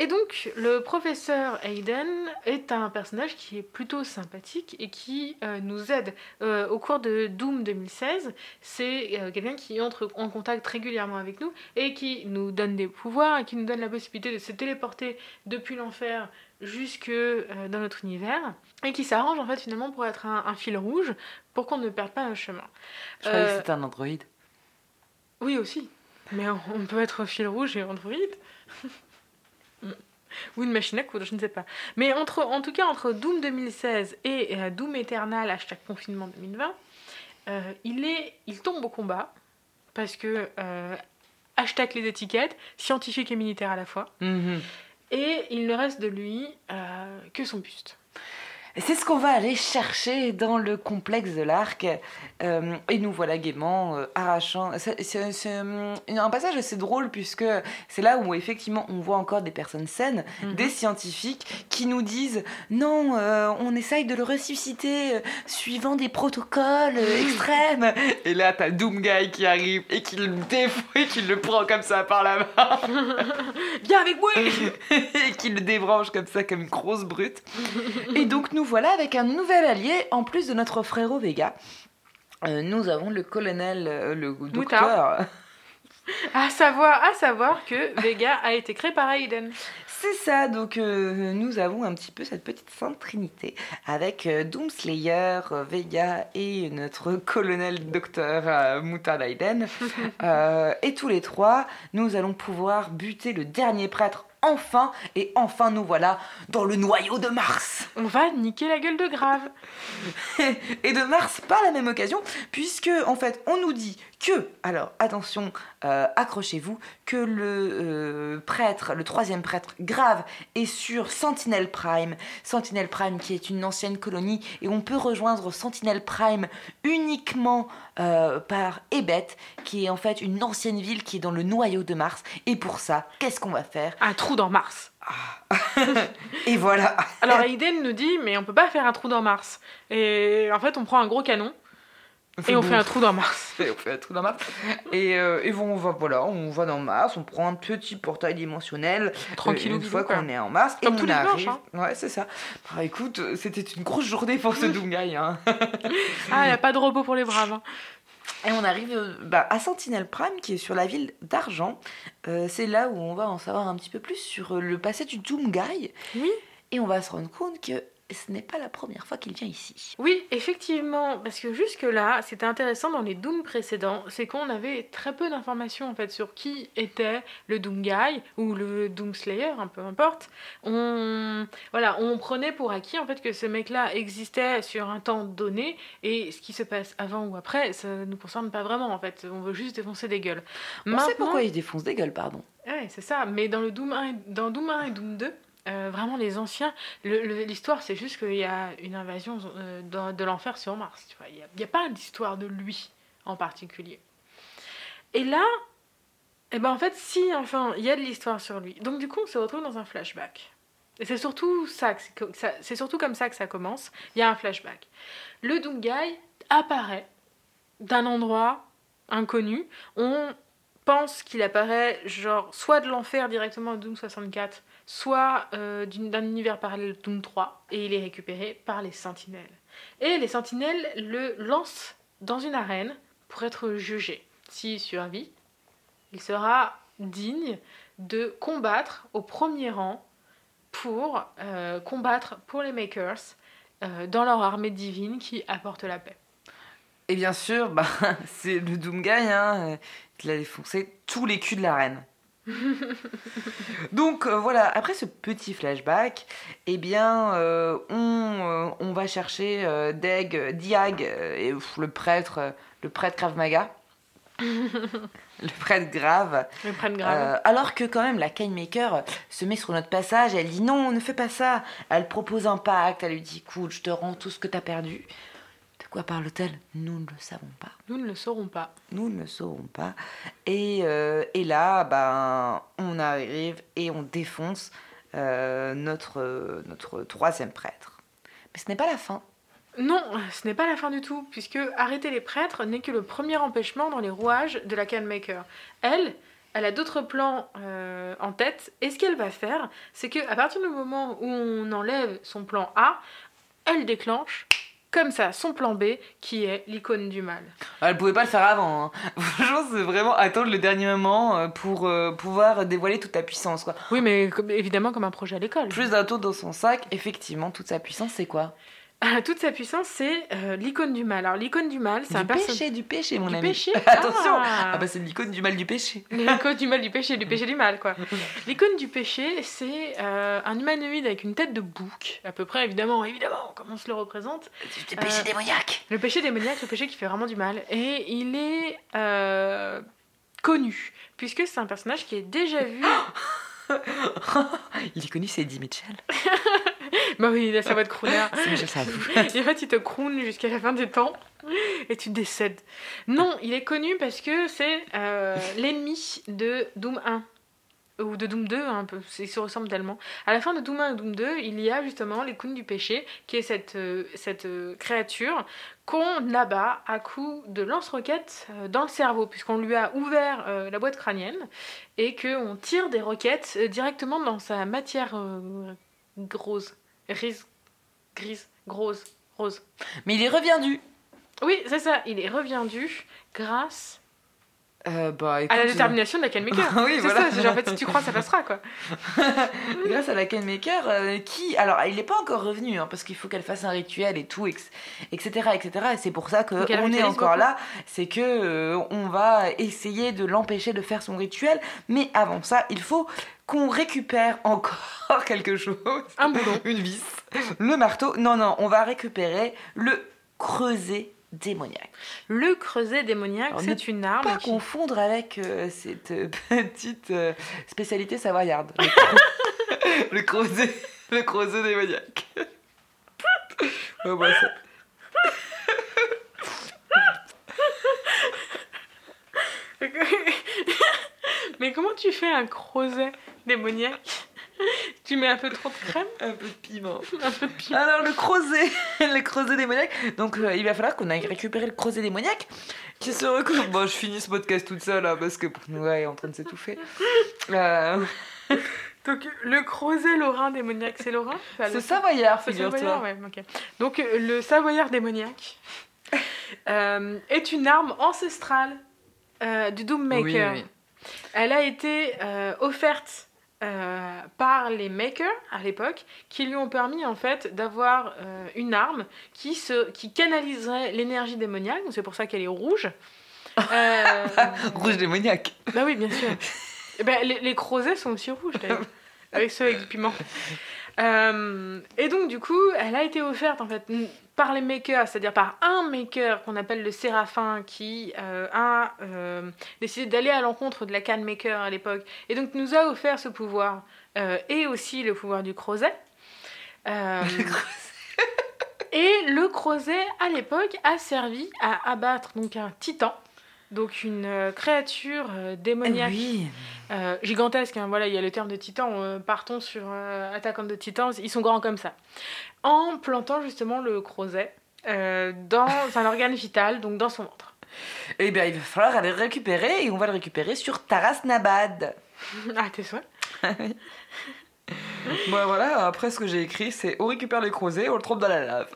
Et donc, le professeur Hayden est un personnage qui est plutôt sympathique et qui euh, nous aide. Euh, au cours de Doom 2016, c'est euh, quelqu'un qui entre en contact régulièrement avec nous et qui nous donne des pouvoirs et qui nous donne la possibilité de se téléporter depuis l'enfer jusque dans notre univers et qui s'arrange en fait finalement pour être un, un fil rouge pour qu'on ne perde pas le chemin. Je croyais que c'était un Android. oui aussi, mais on, on peut être fil rouge et Android. Ou une machine à coudre, je ne sais pas. Mais entre, en tout cas, entre Doom 2016 et euh, Doom Eternal, hashtag confinement 2020, euh, il, est, il tombe au combat parce que euh, hashtag les étiquettes, scientifique et militaire à la fois. Mhm. Et il ne reste de lui que son buste. C'est ce qu'on va aller chercher dans le complexe de l'arc. Euh, et nous voilà gaiement euh, arrachant. C'est euh, un passage assez drôle puisque c'est là où effectivement on voit encore des personnes saines, Mhm. des scientifiques qui nous disent non, euh, on essaye de le ressusciter suivant des protocoles euh, extrêmes. Et là t'as Doomguy qui arrive et qui le défouille, qui le prend comme ça par la main Viens avec moi et qui le débranche comme ça comme une grosse brute. Et donc nous voilà avec un nouvel allié en plus de notre frérot Vega. Euh, nous avons le colonel, euh, le docteur. À savoir, à savoir que Vega a été créé par Aiden. C'est ça, donc euh, nous avons un petit peu cette petite sainte trinité avec Doomslayer, Vega et notre colonel docteur Moutarde Aiden. Et tous les trois, nous allons pouvoir buter le dernier prêtre enfin, et enfin nous voilà dans le noyau de Mars. On va niquer la gueule de Grave. et de Mars par la même occasion, puisque en fait on nous dit que, alors attention, euh, accrochez-vous, que le euh, prêtre, le troisième prêtre grave, est sur Sentinel Prime. Sentinel Prime qui est une ancienne colonie, et on peut rejoindre Sentinel Prime uniquement euh, par Ebet, qui est en fait une ancienne ville qui est dans le noyau de Mars. Et pour ça, qu'est-ce qu'on va faire? Un trou dans Mars. Et voilà. Alors Aiden nous dit, mais on peut pas faire un trou dans Mars. Et en fait, on prend un gros canon et on fait un trou dans Mars. Et on fait un trou dans Mars. Et, euh, on va, voilà, on va dans Mars, on prend un petit portail dimensionnel. Tranquillou, euh, Une fois qu'on est en Mars. Comme et tous on les arrive. dimanches, Ouais, c'est ça. Bah, écoute, euh, c'était une grosse journée pour ce Doomguy. Hein. Ah, il a pas de repos pour les braves. hein. Et on arrive euh, bah, à Sentinel Prime, qui est sur la ville d'Argent. Euh, c'est là où on va en savoir un petit peu plus sur euh, le passé du Doomguy. Oui. Et on va se rendre compte que ce n'est pas la première fois qu'il vient ici. Oui, effectivement, parce que jusque-là, c'était intéressant dans les Doom précédents, c'est qu'on avait très peu d'informations en fait sur qui était le Doom Guy ou le Doom Slayer, un peu importe. On, voilà, on prenait pour acquis en fait que ce mec-là existait sur un temps donné et ce qui se passe avant ou après, ça nous concerne pas vraiment en fait. On veut juste défoncer des gueules. On sait pourquoi il défonce des gueules, pardon. Ouais, c'est ça. Mais dans le Doom 1 et, dans Doom 1 et Doom 2, euh, vraiment les anciens, l'histoire c'est juste qu'il y a une invasion euh, de l'enfer sur Mars. Tu vois, il n'y a, pas d'histoire de lui en particulier. Et là, eh ben en fait, si, enfin, il y a de l'histoire sur lui. Donc du coup, on se retrouve dans un flashback. Et c'est surtout ça, c'est surtout comme ça que ça commence. Il y a un flashback. Le Doomguy apparaît d'un endroit inconnu. On pense qu'il apparaît genre soit de l'enfer directement à Doom 64, soit euh, d'un univers parallèle Doom 3, et il est récupéré par les sentinelles. Et les sentinelles le lancent dans une arène pour être jugé. S'il survit, il sera digne de combattre au premier rang pour euh, combattre pour les Makers euh, dans leur armée divine qui apporte la paix. Et bien sûr, bah, c'est le Doomguy hein, qui a défoncé tous les culs de la reine. Donc euh, voilà, après ce petit flashback, eh bien, euh, on, euh, on va chercher Deg, Diag et pff, le prêtre, le prêtre Krav Maga. le prêtre grave. Ils prennent grave. Alors que quand même la Kindmaker se met sur notre passage, elle dit non, ne fais pas ça. Elle propose un pacte, elle lui dit écoute, je te rends tout ce que t'as perdu. Quoi parle-t-elle Nous ne le savons pas. Nous ne le saurons pas. Nous ne le saurons pas. Et, euh, et là, ben, on arrive et on défonce euh, notre, notre troisième prêtre. Mais ce n'est pas la fin. Non, ce n'est pas la fin du tout, puisque arrêter les prêtres n'est que le premier empêchement dans les rouages de la Canmaker. Elle, elle a d'autres plans euh, en tête, et ce qu'elle va faire, c'est que à partir du moment où on enlève son plan A, elle déclenche comme ça son plan B, qui est l'icône du mal. Elle pouvait pas le faire avant. hein. Franchement, c'est vraiment attendre le dernier moment euh, pour euh, pouvoir dévoiler toute ta puissance. Quoi. Oui, mais comme- évidemment comme un projet à l'école. Plus d'un tour dans son sac, effectivement, toute sa puissance, c'est quoi? Ah, Toute sa puissance, c'est euh, l'icône du mal. Alors l'icône du mal, c'est un personnage... péché, du péché, mon Du ami. péché Attention Ah. Ah bah c'est l'icône du mal du péché. L'icône du mal, du péché, du péché du mal, quoi. L'icône du péché, c'est euh, un humanoïde avec une tête de bouc, à peu près, évidemment, évidemment, comme on se le représente. Du péché démoniaque Le péché démoniaque, le péché qui fait vraiment du mal. Et il est... euh, connu, puisque c'est un personnage qui est déjà vu. il est connu, c'est Eddie Mitchell. bah oui, il a sa voix de crooner. Et en fait, il te croune jusqu'à la fin des temps et tu décèdes. Non, il est connu parce que c'est euh, l'ennemi de Doom 1 ou de Doom 2, un peu, ils se ressemblent tellement. À la fin de Doom 1 et Doom 2, il y a justement les Counes du péché, qui est cette, euh, cette euh, créature qu'on abat à coups de lance-roquettes euh, dans le cerveau, puisqu'on lui a ouvert la boîte crânienne et qu'on tire des roquettes directement dans sa matière grosse, grise, grise, grosse, rose. Mais il est reviendu. Oui, c'est ça, il est reviendu grâce Euh, bah, écoute, à la détermination de la Canemaker. Oui, c'est voilà. ça, c'est genre, en fait, si tu crois, ça passera, quoi. grâce à la Canemaker euh, qui alors il n'est pas encore revenu hein, parce qu'il faut qu'elle fasse un rituel et tout etc etc et c'est pour ça que Donc elle on est encore beaucoup. là c'est que euh, on va essayer de l'empêcher de faire son rituel mais avant ça il faut qu'on récupère encore quelque chose Un boulon. une vis le marteau non non on va récupérer le creuset démoniaque Le creuset démoniaque, c'est une arme. pas qui- confondre avec euh, cette euh, petite euh, spécialité savoyarde. Le, creuset, le creuset démoniaque. Ouais, bah, ça- Mais comment tu fais un creuset démoniaque? Tu mets un peu trop de crème un peu de piment. Un peu de piment Alors le creuset, le creuset démoniaque. Donc euh, il va falloir qu'on aille récupérer le creuset démoniaque qui se recoupe. Bon, je finis ce podcast toute seule là, parce que ouais, est en train de s'étouffer. Euh, Donc le creuset lorrain démoniaque, c'est lorrain Enfin, c'est le- savoyard, figure-toi. savoyard, ouais. Donc euh, le savoyard démoniaque euh, est une arme ancestrale du Doom Maker. Oui, oui. Elle a été offerte euh, par les makers à l'époque, qui lui ont permis en fait d'avoir euh, une arme qui, se, qui canaliserait l'énergie démoniaque. C'est pour ça qu'elle est rouge. Euh, Rouge démoniaque. bah oui, bien sûr. Eh ben, les, les creusets sont aussi rouges d'ailleurs, avec ceux avec du piment. Et donc du coup, elle a été offerte en fait par les makers, c'est-à-dire par un maker qu'on appelle le Séraphin, qui euh, a euh, décidé d'aller à l'encontre de la canne maker à l'époque, et donc nous a offert ce pouvoir euh, et aussi le pouvoir du. Euh, et le creuset à l'époque a servi à abattre donc un titan. Donc une euh, créature euh, démoniaque Oui. euh, gigantesque, hein, voilà, il y a le terme de titan, partons sur Attack on the Titans, ils sont grands comme ça. En plantant justement le euh, dans un organe vital, donc dans son ventre. Eh bien, il va falloir aller le récupérer et on va le récupérer sur Taras Nabad. ah, t'es sûr? Bon, voilà, après ce que j'ai écrit, c'est on récupère les creusets, on le trompe dans la lave.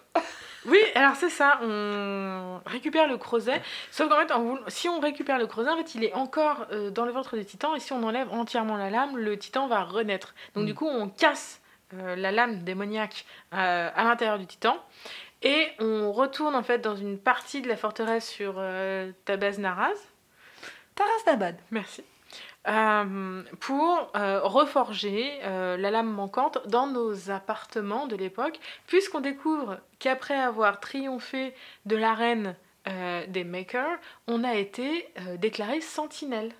Oui, alors c'est ça, on récupère le creuset, sauf qu'en fait, si on récupère le creuset, en fait, il est encore euh, dans le ventre du titan, et si on enlève entièrement la lame, le titan va renaître. Donc Mm. du coup, on casse euh, la lame démoniaque euh, à l'intérieur du titan, et on retourne en fait dans une partie de la forteresse sur Tabaz Naraz, Taras Nabad. merci, euh, pour euh, reforger euh, la lame manquante dans nos appartements de l'époque, puisqu'on découvre qu'après avoir triomphé de l'arène des makers, on a été déclaré sentinelle.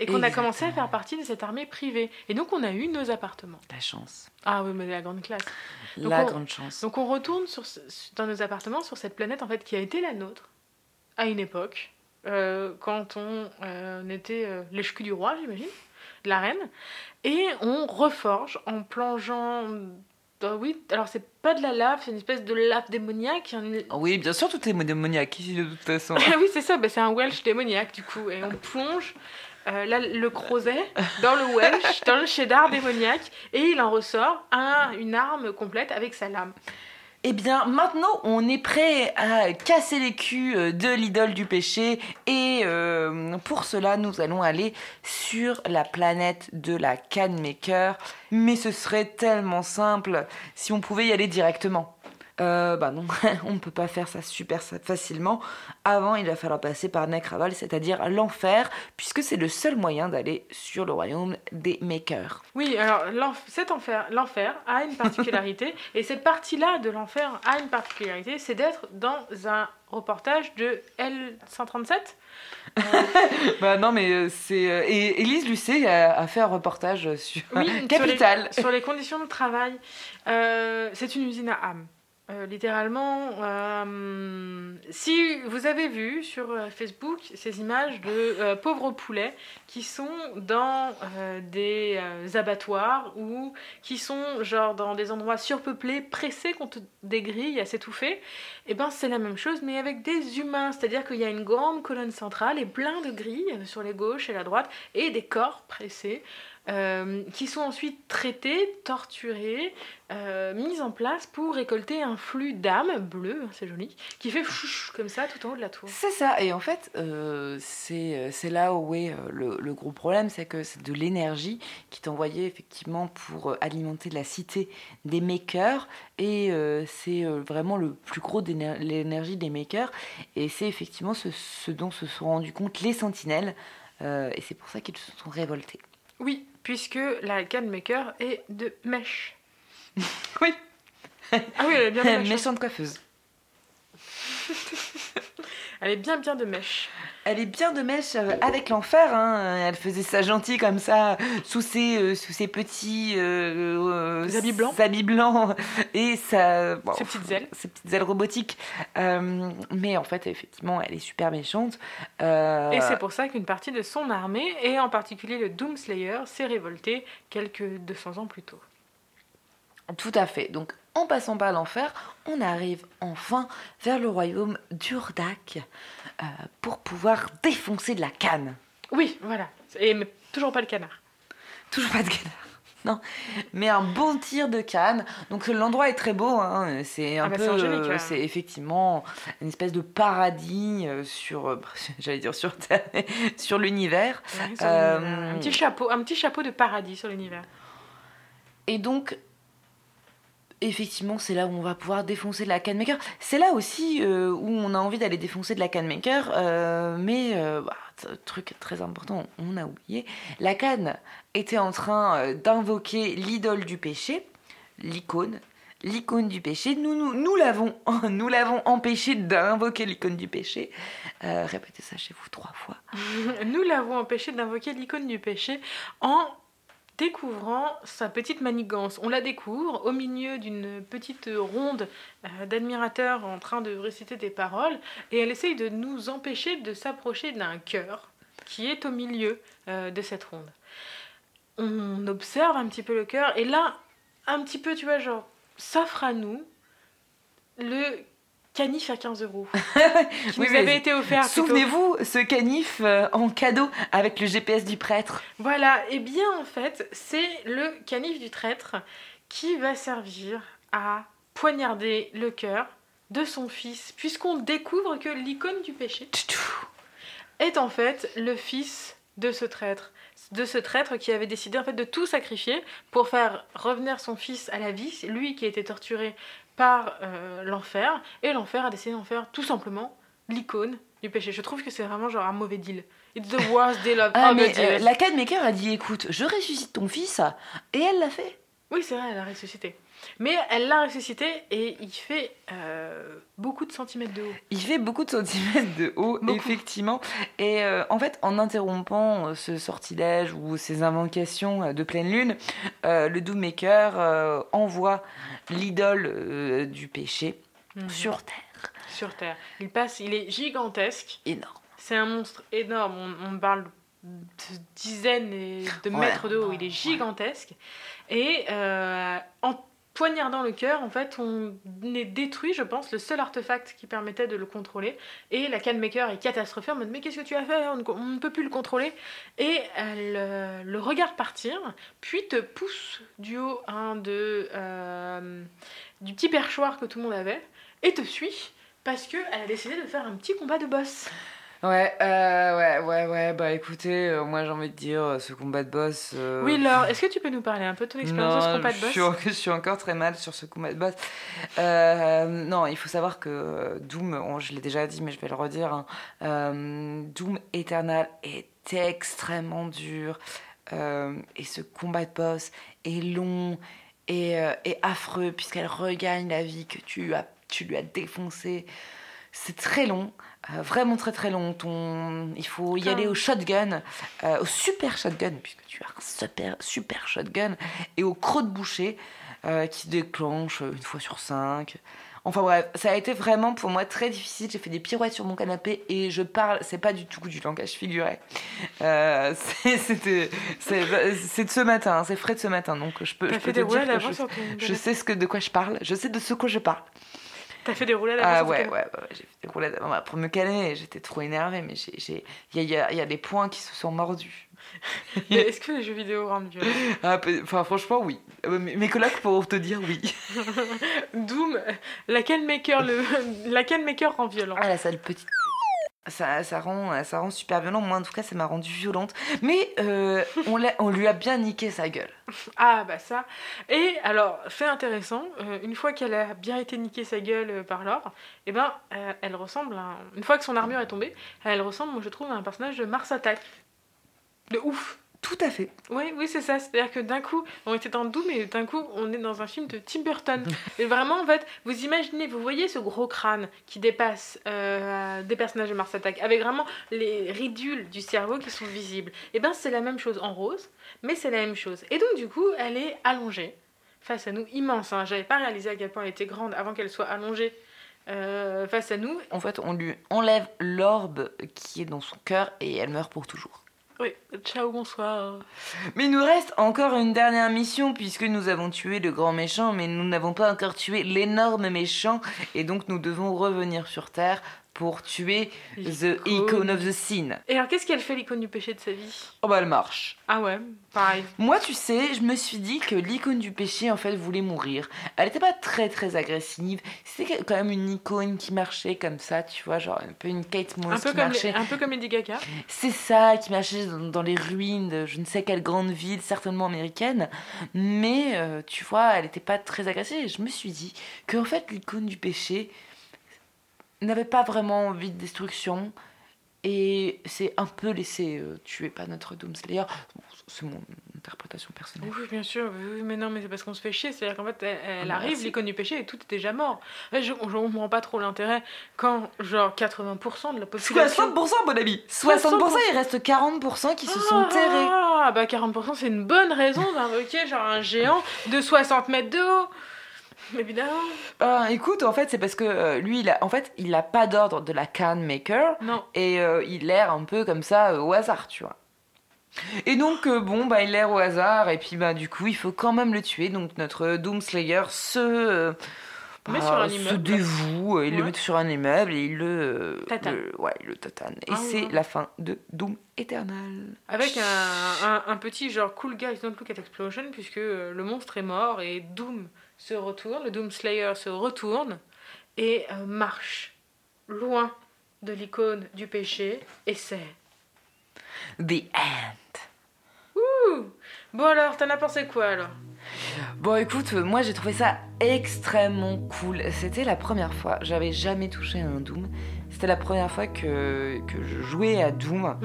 Et qu'on a commencé à faire partie de cette armée privée. Et donc on a eu nos appartements. La chance. Ah oui, mais la grande classe. Donc la on- grande chance. Donc on retourne sur dans nos appartements sur cette planète en fait qui a été la nôtre à une époque euh, quand on euh, était euh, les du roi j'imagine de la reine et on reforge en plongeant dans- oui alors c'est pas de la lave c'est une espèce de lave démoniaque Oui, bien sûr, tout est démoniaque ici de toute façon. oui c'est ça bah, c'est un Welsh démoniaque du coup et on plonge euh, là, le creuset dans le Welsh, dans le cheddar démoniaque, et il en ressort un- une arme complète avec sa lame. Eh bien, maintenant, on est prêt à casser les culs euh, de l'idole du péché. Et euh, pour cela, nous allons aller sur la planète de la Canne Maker. Mais ce serait tellement simple si on pouvait y aller directement. Euh, bah non, on ne peut pas faire ça super facilement. Avant, il va falloir passer par Nekraval, c'est-à-dire l'enfer, puisque c'est le seul moyen d'aller sur le royaume des Makers. Oui, alors cet enfer, l'enfer a une particularité, et cette partie-là de l'enfer a une particularité, c'est d'être dans un reportage de L137. bah non, mais euh, c'est. euh, Et Élise Lucet a, a fait un reportage sur Oui, sur les- Capital. Sur les, conditions de travail. Euh, c'est une usine à âme. Euh, littéralement, euh, si vous avez vu sur euh, Facebook ces images de pauvres poulets qui sont dans des abattoirs ou qui sont genre dans des endroits surpeuplés, pressés contre des grilles à s'étouffer, et ben c'est la même chose mais avec des humains, c'est-à-dire qu'il y a une grande colonne centrale et plein de grilles sur les gauches et la droite et des corps pressés euh, qui sont ensuite traités, torturés, euh, mis en place pour récolter un flux d'âme bleu, hein, c'est joli, qui fait chouch comme ça tout en haut de la tour. C'est ça, et en fait, euh, c'est là où est le, le gros problème, c'est que c'est de l'énergie qui est envoyée effectivement pour alimenter la cité des makers, et c'est vraiment le plus gros de l'énergie des makers, et c'est effectivement ce, ce dont se sont rendus compte les sentinelles, et c'est pour ça qu'ils se sont révoltés. Oui, puisque la canne maker est de mèche. Oui. Ah oui, elle est bien de mèche. hein. Méchante coiffeuse. Elle est bien bien de mèche. Elle est bien de mèche euh, avec l'enfer. Hein. Elle faisait ça gentil comme ça, sous ses, euh, sous ses petits euh, habits blancs. habits blancs et bon, Ses petites ailes. ses petites ailes robotiques. Mais en fait, effectivement, elle est super méchante. Et c'est pour ça qu'une partie de son armée, et en particulier le Doomslayer, s'est révolté quelques 200 ans plus tôt. Tout à fait. Donc, en passant par l'enfer, on arrive enfin vers le royaume d'Urdak euh, pour pouvoir défoncer de la canne. Oui, voilà. Et mais toujours pas le canard. Toujours pas de canard. Non, mais un bon tir de canne. Donc l'endroit est très beau. hein. C'est un Ah bah, peu, euh, ouais. c'est effectivement une espèce de paradis euh, sur, j'allais dire sur Terre, sur l'univers. Ouais, sur Euh, l'univers. Un petit chapeau, un petit chapeau de paradis sur l'univers. Et donc, effectivement, c'est là où on va pouvoir défoncer de la canne maker. C'est là aussi euh, où on a envie d'aller défoncer de la canne maker. euh, mais, euh, bah, truc très important, on a oublié. La canne était en train euh, d'invoquer l'idole du péché, l'icône. L'icône du péché, nous, nous, nous l'avons, nous l'avons empêché d'invoquer l'icône du péché. Répétez ça chez vous trois fois. Nous l'avons empêché d'invoquer l'icône du péché en découvrant sa petite manigance. On la découvre au milieu d'une petite ronde euh, d'admirateurs en train de réciter des paroles et elle essaye de nous empêcher de s'approcher d'un cœur qui est au milieu euh, de cette ronde. On observe un petit peu le cœur et là, un petit peu, tu vois, genre, s'offre à nous le canif à 15 euros qui Oui, nous mais avait été offert. Souvenez-vous, ce canif euh, en cadeau avec le GPS du prêtre. Voilà, et bien en fait, c'est le canif du traître qui va servir à poignarder le cœur de son fils, puisqu'on découvre que l'icône du péché est en fait le fils de ce traître, de ce traître qui avait décidé en fait de tout sacrifier pour faire revenir son fils à la vie, lui qui a été torturé par euh, l'enfer, et l'enfer a décidé d'en faire tout simplement l'icône du péché. Je trouve que c'est vraiment genre un mauvais deal. It's the worst deal of Ah, mais euh, la canne maker a dit écoute, je ressuscite ton fils, et elle l'a fait. Oui, c'est vrai, elle a ressuscité. Mais elle l'a ressuscité et il fait euh, beaucoup de centimètres de haut. Il fait beaucoup de centimètres de haut, Beaucoup. effectivement. Et euh, en fait, en interrompant euh, ce sortilège ou ces invocations de pleine lune, euh, le Doommaker envoie l'idole du péché sur Terre. Sur Terre. Il passe, il est gigantesque. Énorme. C'est un monstre énorme. On, on parle de dizaines de Ouais. mètres de haut. Il est gigantesque. Et euh, en poignardant le cœur, en fait, on est détruit, je pense, le seul artefact qui permettait de le contrôler. Et la canmaker est catastrophée en mode Mais qu'est-ce que tu as fait? On ne, peut plus le contrôler. Et elle euh, le regarde partir, puis te pousse du haut de, euh, du petit perchoir que tout le monde avait, et te suit. Parce qu'elle a décidé de faire un petit combat de boss. Ouais, euh, ouais, ouais, ouais. Bah écoutez, euh, moi j'ai envie de dire, euh, ce combat de boss. Oui, Laure, est-ce que tu peux nous parler un peu de ton expérience de ce Non, combat de je boss suis, en- je suis encore très mal sur ce combat de boss. Non, il faut savoir que Doom, on- je l'ai déjà dit, mais je vais le redire, hein, Doom Eternal est extrêmement dur. et ce combat de boss est long et, et affreux, puisqu'elle regagne la vie que tu, as, tu lui as défoncée. C'est très long. euh, vraiment très très long. Ton... Il faut y aller au shotgun, euh, au super shotgun, puisque tu as un super, super shotgun, et au croc de boucher euh, qui déclenche une fois sur cinq. Enfin bref, ça a été vraiment pour moi très difficile. J'ai fait des pirouettes sur mon canapé et je parle, c'est pas du tout du langage figuré. Euh, c'est c'était- c'est c'est de ce matin, c'est frais de ce matin, donc je peux, je peux te dire que je, je sais ce que, de quoi je parle, je sais de ce que je parle. T'as fait des roulades avant Ah ouais, ouais, ouais, j'ai fait des roulades avant, pour me calmer, j'étais trop énervée, mais il y y a- il y a des points qui se sont mordus. Est-ce que les jeux vidéo rendent violents Ah, Enfin, franchement, oui. Euh, Mes mes collègues pourront te dire oui. Doom, laquelle maker, le... laquelle maker rend violent? Ah, la sale petite. Ça, rend, ça rend super violent. Moi, en tout cas, ça m'a rendue violente. Mais euh, on, on lui a bien niqué sa gueule. Ah bah ça. Et alors, fait intéressant, euh, une fois qu'elle a bien été niquée sa gueule euh, par Laure, eh ben, euh, elle ressemble à... un- Une fois que son armure est tombée, elle ressemble, je trouve, à un personnage de Mars Attack. De ouf Tout à fait. Oui, oui, c'est ça. C'est-à-dire que d'un coup, on était dans Doom et d'un coup, on est dans un film de Tim Burton. et vraiment, en fait, vous imaginez, vous voyez ce gros crâne qui dépasse euh, des personnages de Mars Attack, avec vraiment les ridules du cerveau qui sont visibles. Et ben, c'est la même chose en rose, mais c'est la même chose. Et donc, du coup, elle est allongée face à nous, immense. Hein. J'avais pas réalisé à quel point elle était grande avant qu'elle soit allongée euh, face à nous. En fait, on lui enlève l'orbe qui est dans son cœur et elle meurt pour toujours. Oui, ciao, bonsoir. Mais il nous reste encore une dernière mission puisque nous avons tué le grand méchant, mais nous n'avons pas encore tué l'énorme méchant. Et donc, nous devons revenir sur Terre pour tuer The Icon of the Sin. Et alors, qu'est-ce qu'elle fait, l'icône du péché de sa vie? Oh bah, elle marche. Ah ouais, pareil. Moi, tu sais, je me suis dit que l'icône du péché, en fait, voulait mourir. Elle n'était pas très, très agressive. C'était quand même une icône qui marchait comme ça, tu vois, genre un peu une Kate Moss Un peu, qui comme marchait. les, un peu comme Lady Gaga. C'est ça, qui marchait dans, dans les ruines de je ne sais quelle grande ville, certainement américaine. Mais, euh, tu vois, elle n'était pas très agressive. Et je me suis dit que, en fait, l'icône du péché n'avait pas vraiment envie de destruction. Et c'est un peu laissé euh, tuer par notre Doomslayer. Bon, c'est mon interprétation personnelle. Oui, bien sûr, oui, mais non, mais c'est parce qu'on se fait chier. C'est-à-dire qu'en fait, elle, elle Ah, arrive, l'icône du péché, et tout est déjà mort. Je, je comprends pas trop l'intérêt quand, genre, 80% de la population. 60% mon ami 60% il reste 40% qui se sont terrés. Ah, bah 40%, c'est une bonne raison d'invoquer, genre, un géant de 60 mètres de haut. Évidemment. Ah, écoute, en fait, c'est parce que euh, lui, il a, en fait, il a pas d'ordre de la can maker Non. et euh, il erre un peu comme ça euh, au hasard, tu vois. Et donc, euh, bon, bah, il erre au hasard et puis, bah, du coup, il faut quand même le tuer. Donc, notre Doomslayer se. euh, Met bah, sur un se dévoue, il le met sur un immeuble et il le. Tatane. le- ouais, il le tatane. Et Ah, c'est ouais. la fin de Doom Eternal. Avec un, un, un petit genre cool guys don't look at explosion puisque le monstre est mort et Doom se retourne, le Doom Slayer se retourne et euh, marche loin de l'icône du péché et c'est... The End. Ouh Bon alors, t'en as pensé quoi alors? Bon écoute, euh, moi j'ai trouvé ça extrêmement cool. C'était la première fois, j'avais jamais touché à un Doom. C'était la première fois que, que je jouais à Doom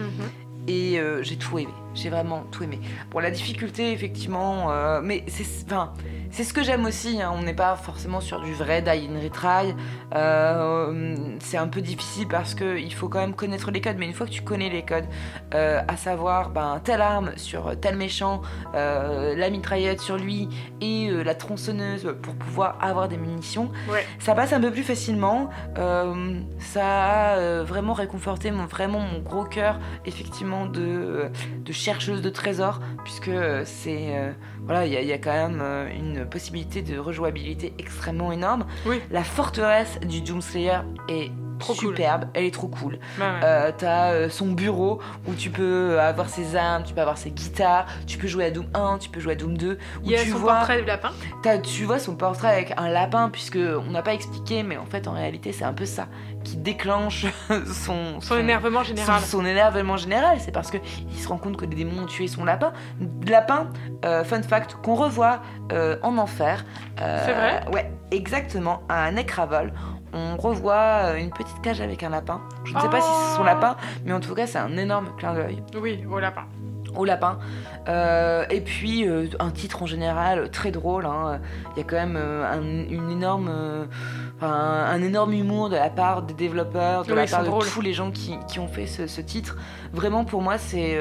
et euh, j'ai tout aimé. J'ai vraiment tout aimé. Bon, la difficulté, effectivement, euh, mais c'est enfin, c'est ce que j'aime aussi. hein. On n'est pas forcément sur du vrai die and retry. Euh, c'est un peu difficile parce qu'il faut quand même connaître les codes. Mais une fois que tu connais les codes, euh, à savoir ben, telle arme sur tel méchant, euh, la mitraillette sur lui et la tronçonneuse pour pouvoir avoir des munitions, Ouais. ça passe un peu plus facilement. Ça a vraiment réconforté mon, vraiment mon gros cœur, effectivement, de, de chercheuse de trésors, puisque euh, c'est. euh, voilà, il y, a- il y a quand même euh, une possibilité de rejouabilité extrêmement énorme. Oui. La forteresse du Doomslayer est Trop cool. superbe, elle est trop cool. Bah ouais. Euh, T'as euh, son bureau où tu peux avoir ses armes, tu peux avoir ses guitares, tu peux jouer à Doom 1, tu peux jouer à Doom 2. Où Il y a tu son vois, portrait du lapin. T'as- tu vois son portrait avec un lapin, puisque on n'a pas expliqué, mais en fait en réalité c'est un peu ça qui déclenche son, Son énervement général. son, son énervement général. C'est parce que il se rend compte que les démons ont tué son lapin. Lapin, euh, fun fact, qu'on revoit euh, en enfer. Euh, C'est vrai Ouais, exactement, à Necravol. On revoit euh, une petite cage avec un lapin. Je ne sais pas si c'est son lapin, mais en tout cas c'est un énorme clin d'œil. Oui, au lapin. au lapin. Euh, et puis euh, un titre en général très drôle. hein. Il y a quand même euh, un, une énorme, un, énorme humour de la part des développeurs, de Oui, la part de tous les gens qui, qui ont fait ce, ce titre. Vraiment pour moi c'est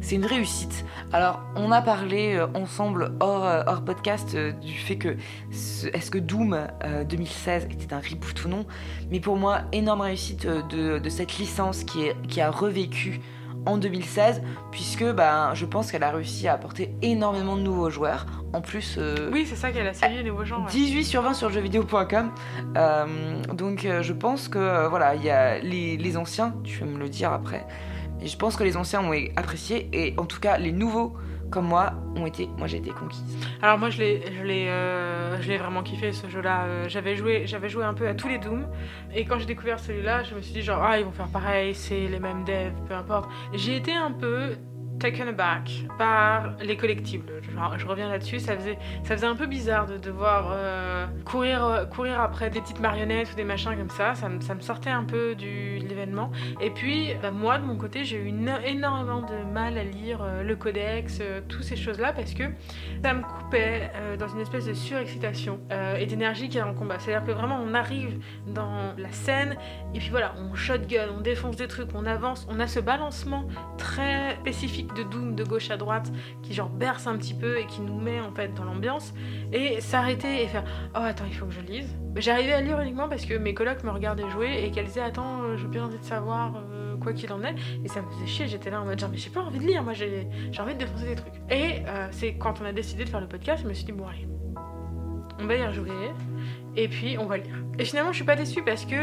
c'est une réussite. Alors on a parlé euh, ensemble hors, euh, hors podcast euh, du fait que ce- est-ce que Doom euh, 2016 était un reboot ou non? Mais pour moi énorme réussite de, de cette licence qui, est, qui a revécu en 2016, puisque bah, je pense qu'elle a réussi à apporter énormément de nouveaux joueurs. En plus, euh, Oui, c'est ça qu'elle a séduit les nouveaux gens. ouais. 18 sur 20 sur jeuxvideo.com. Euh, donc euh, je pense que voilà, il y a les, les anciens, tu vas me le dire après. Et je pense que les anciens ont apprécié et en tout cas les nouveaux comme moi ont été, moi j'ai été conquise. Alors moi je l'ai, je euh, vraiment kiffé ce jeu-là. Euh, j'avais joué, joué un peu à tous les Doom et quand j'ai découvert celui-là, je me suis dit genre ah ils vont faire pareil, c'est les mêmes devs, peu importe. J'ai été un peu taken aback par les collectibles. Je reviens là-dessus, ça faisait, ça faisait un peu bizarre de devoir euh, courir, euh, courir après des petites marionnettes ou des machins comme ça. Ça me, ça me sortait un peu du, de l'événement. Et puis, bah, moi, de mon côté, j'ai eu énormément de mal à lire euh, le codex, toutes ces choses-là, parce que ça me coupait dans une espèce de surexcitation et d'énergie qui est en combat. C'est-à-dire que vraiment, on arrive dans la scène, et puis voilà, on shotgun, on défonce des trucs, on avance, on a ce balancement très spécifique de Doom de gauche à droite qui genre berce un petit peu et qui nous met en fait dans l'ambiance. Et s'arrêter et faire oh attends il faut que je lise j'arrivais à lire uniquement parce que mes colocs me regardaient jouer et qu'elles disaient attends euh, j'ai bien envie de savoir euh, quoi qu'il en est et ça me faisait chier j'étais là en mode genre mais j'ai pas envie de lire moi j'ai envie de défoncer des trucs et euh, c'est quand on a décidé de faire le podcast je me suis dit bon allez on va y rejouer et puis on va lire et finalement je suis pas déçue parce que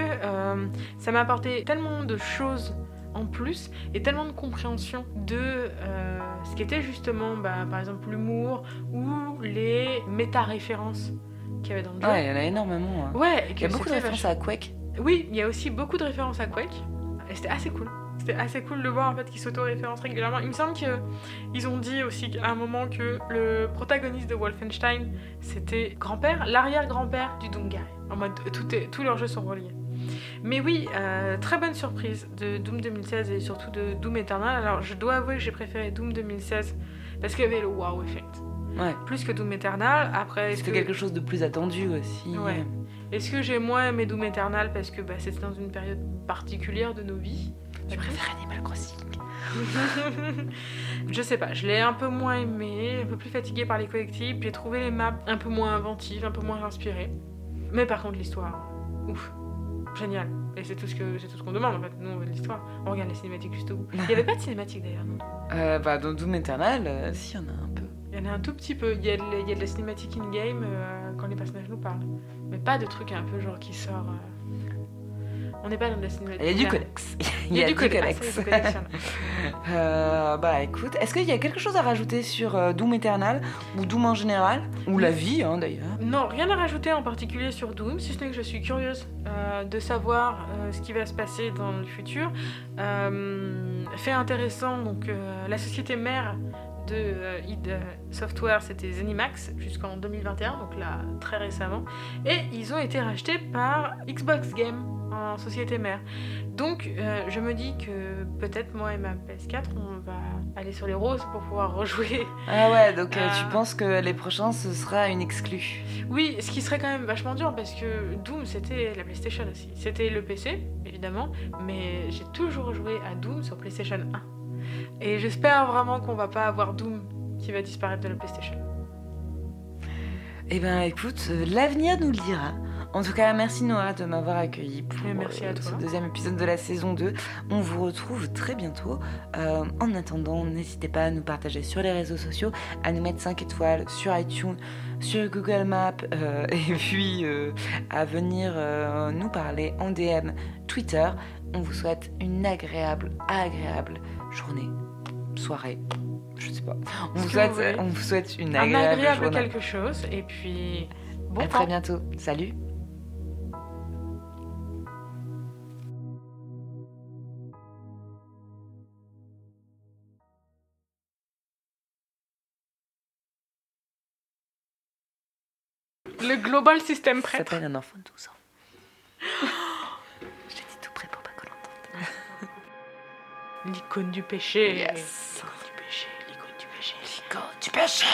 ça m'a apporté tellement de choses en plus et tellement de compréhension de euh, ce qu'était justement bah, par exemple l'humour ou les méta-références qu'il y avait dans le jeu. Ouais, il y en a énormément. hein. Ouais, Il y a beaucoup de références à Quake. Oui, il y a aussi beaucoup de références à Quake et c'était assez cool. C'était assez cool de voir en fait qu'ils s'auto-référencent régulièrement. Il me semble qu'ils ont dit aussi à un moment que le protagoniste de Wolfenstein c'était grand-père, l'arrière-grand-père du Guy. En mode tout est, tous leurs jeux sont reliés. Mais oui, euh, très bonne surprise de Doom 2016 et surtout de Doom Eternal. Alors je dois avouer que j'ai préféré Doom 2016 parce qu'il y avait le wow effect. Ouais. Plus que Doom Eternal. Après, C'était que, quelque chose de plus attendu aussi. Ouais. est-ce que j'ai moins aimé Doom Eternal parce que bah, c'était dans une période particulière de nos vies? Je préfère Animal Crossing. je sais pas, je l'ai un peu moins aimé, un peu plus fatigué par les collectifs. J'ai trouvé les maps un peu moins inventives, un peu moins inspirées. Mais par contre, l'histoire, ouf, génial. Et c'est tout ce que c'est tout ce qu'on demande en fait. Nous, on veut de l'histoire. On regarde les cinématiques juste au bout. Il y avait pas de cinématique d'ailleurs, non? Euh, bah, dans Doom Eternal, euh, si, il y en a un peu. Il y en a un tout petit peu. Il y a de, il y a de la cinématique in-game euh, quand les personnages nous parlent. Mais pas de truc un peu genre qui sort. On n'est pas dans de la cinématique. Il y a du codex. Il y a du a. Euh, bah écoute, est-ce qu'il y a quelque chose à rajouter sur euh, Doom Eternal ou Doom en général? Ou la vie hein, d'ailleurs Non, rien à rajouter en particulier sur Doom, si ce n'est que je suis curieuse euh, de savoir euh, ce qui va se passer dans le futur. Fait intéressant, donc la société mère de id Software, c'était Zenimax jusqu'en 2021, donc là très récemment, et ils ont été rachetés par Xbox Game en société mère. Donc euh, je me dis que peut-être moi et ma PS4, on va aller sur les roses pour pouvoir rejouer Ah ouais, donc euh, tu Euh. penses que les prochains ce sera une exclue? Oui, ce qui serait quand même vachement dur parce que Doom c'était la PlayStation aussi. C'était le PC, évidemment, mais j'ai toujours joué à Doom sur PlayStation 1. Et j'espère vraiment qu'on va pas avoir Doom qui va disparaître de la PlayStation. Eh ben écoute, l'avenir nous le dira. En tout cas, merci Noah de m'avoir accueilli pour merci à euh, toi. ce deuxième épisode de la saison 2. On vous retrouve très bientôt. Euh, en attendant, n'hésitez pas à nous partager sur les réseaux sociaux, à nous mettre 5 étoiles sur iTunes, sur Google Maps, euh, et puis euh, à venir nous parler en DM Twitter. On vous souhaite une agréable, agréable journée, soirée, je sais pas. On, vous souhaite, vous on vous souhaite une Un agréable, agréable journée. quelque chose, et puis bon à temps. très bientôt. Salut. Global System Ça prêt. s'appelle un enfant de 12 ans. Je l'ai dit tout près pour pas qu'on l'entende. L'icône du péché. Yes. L'icône du péché. péché. du péché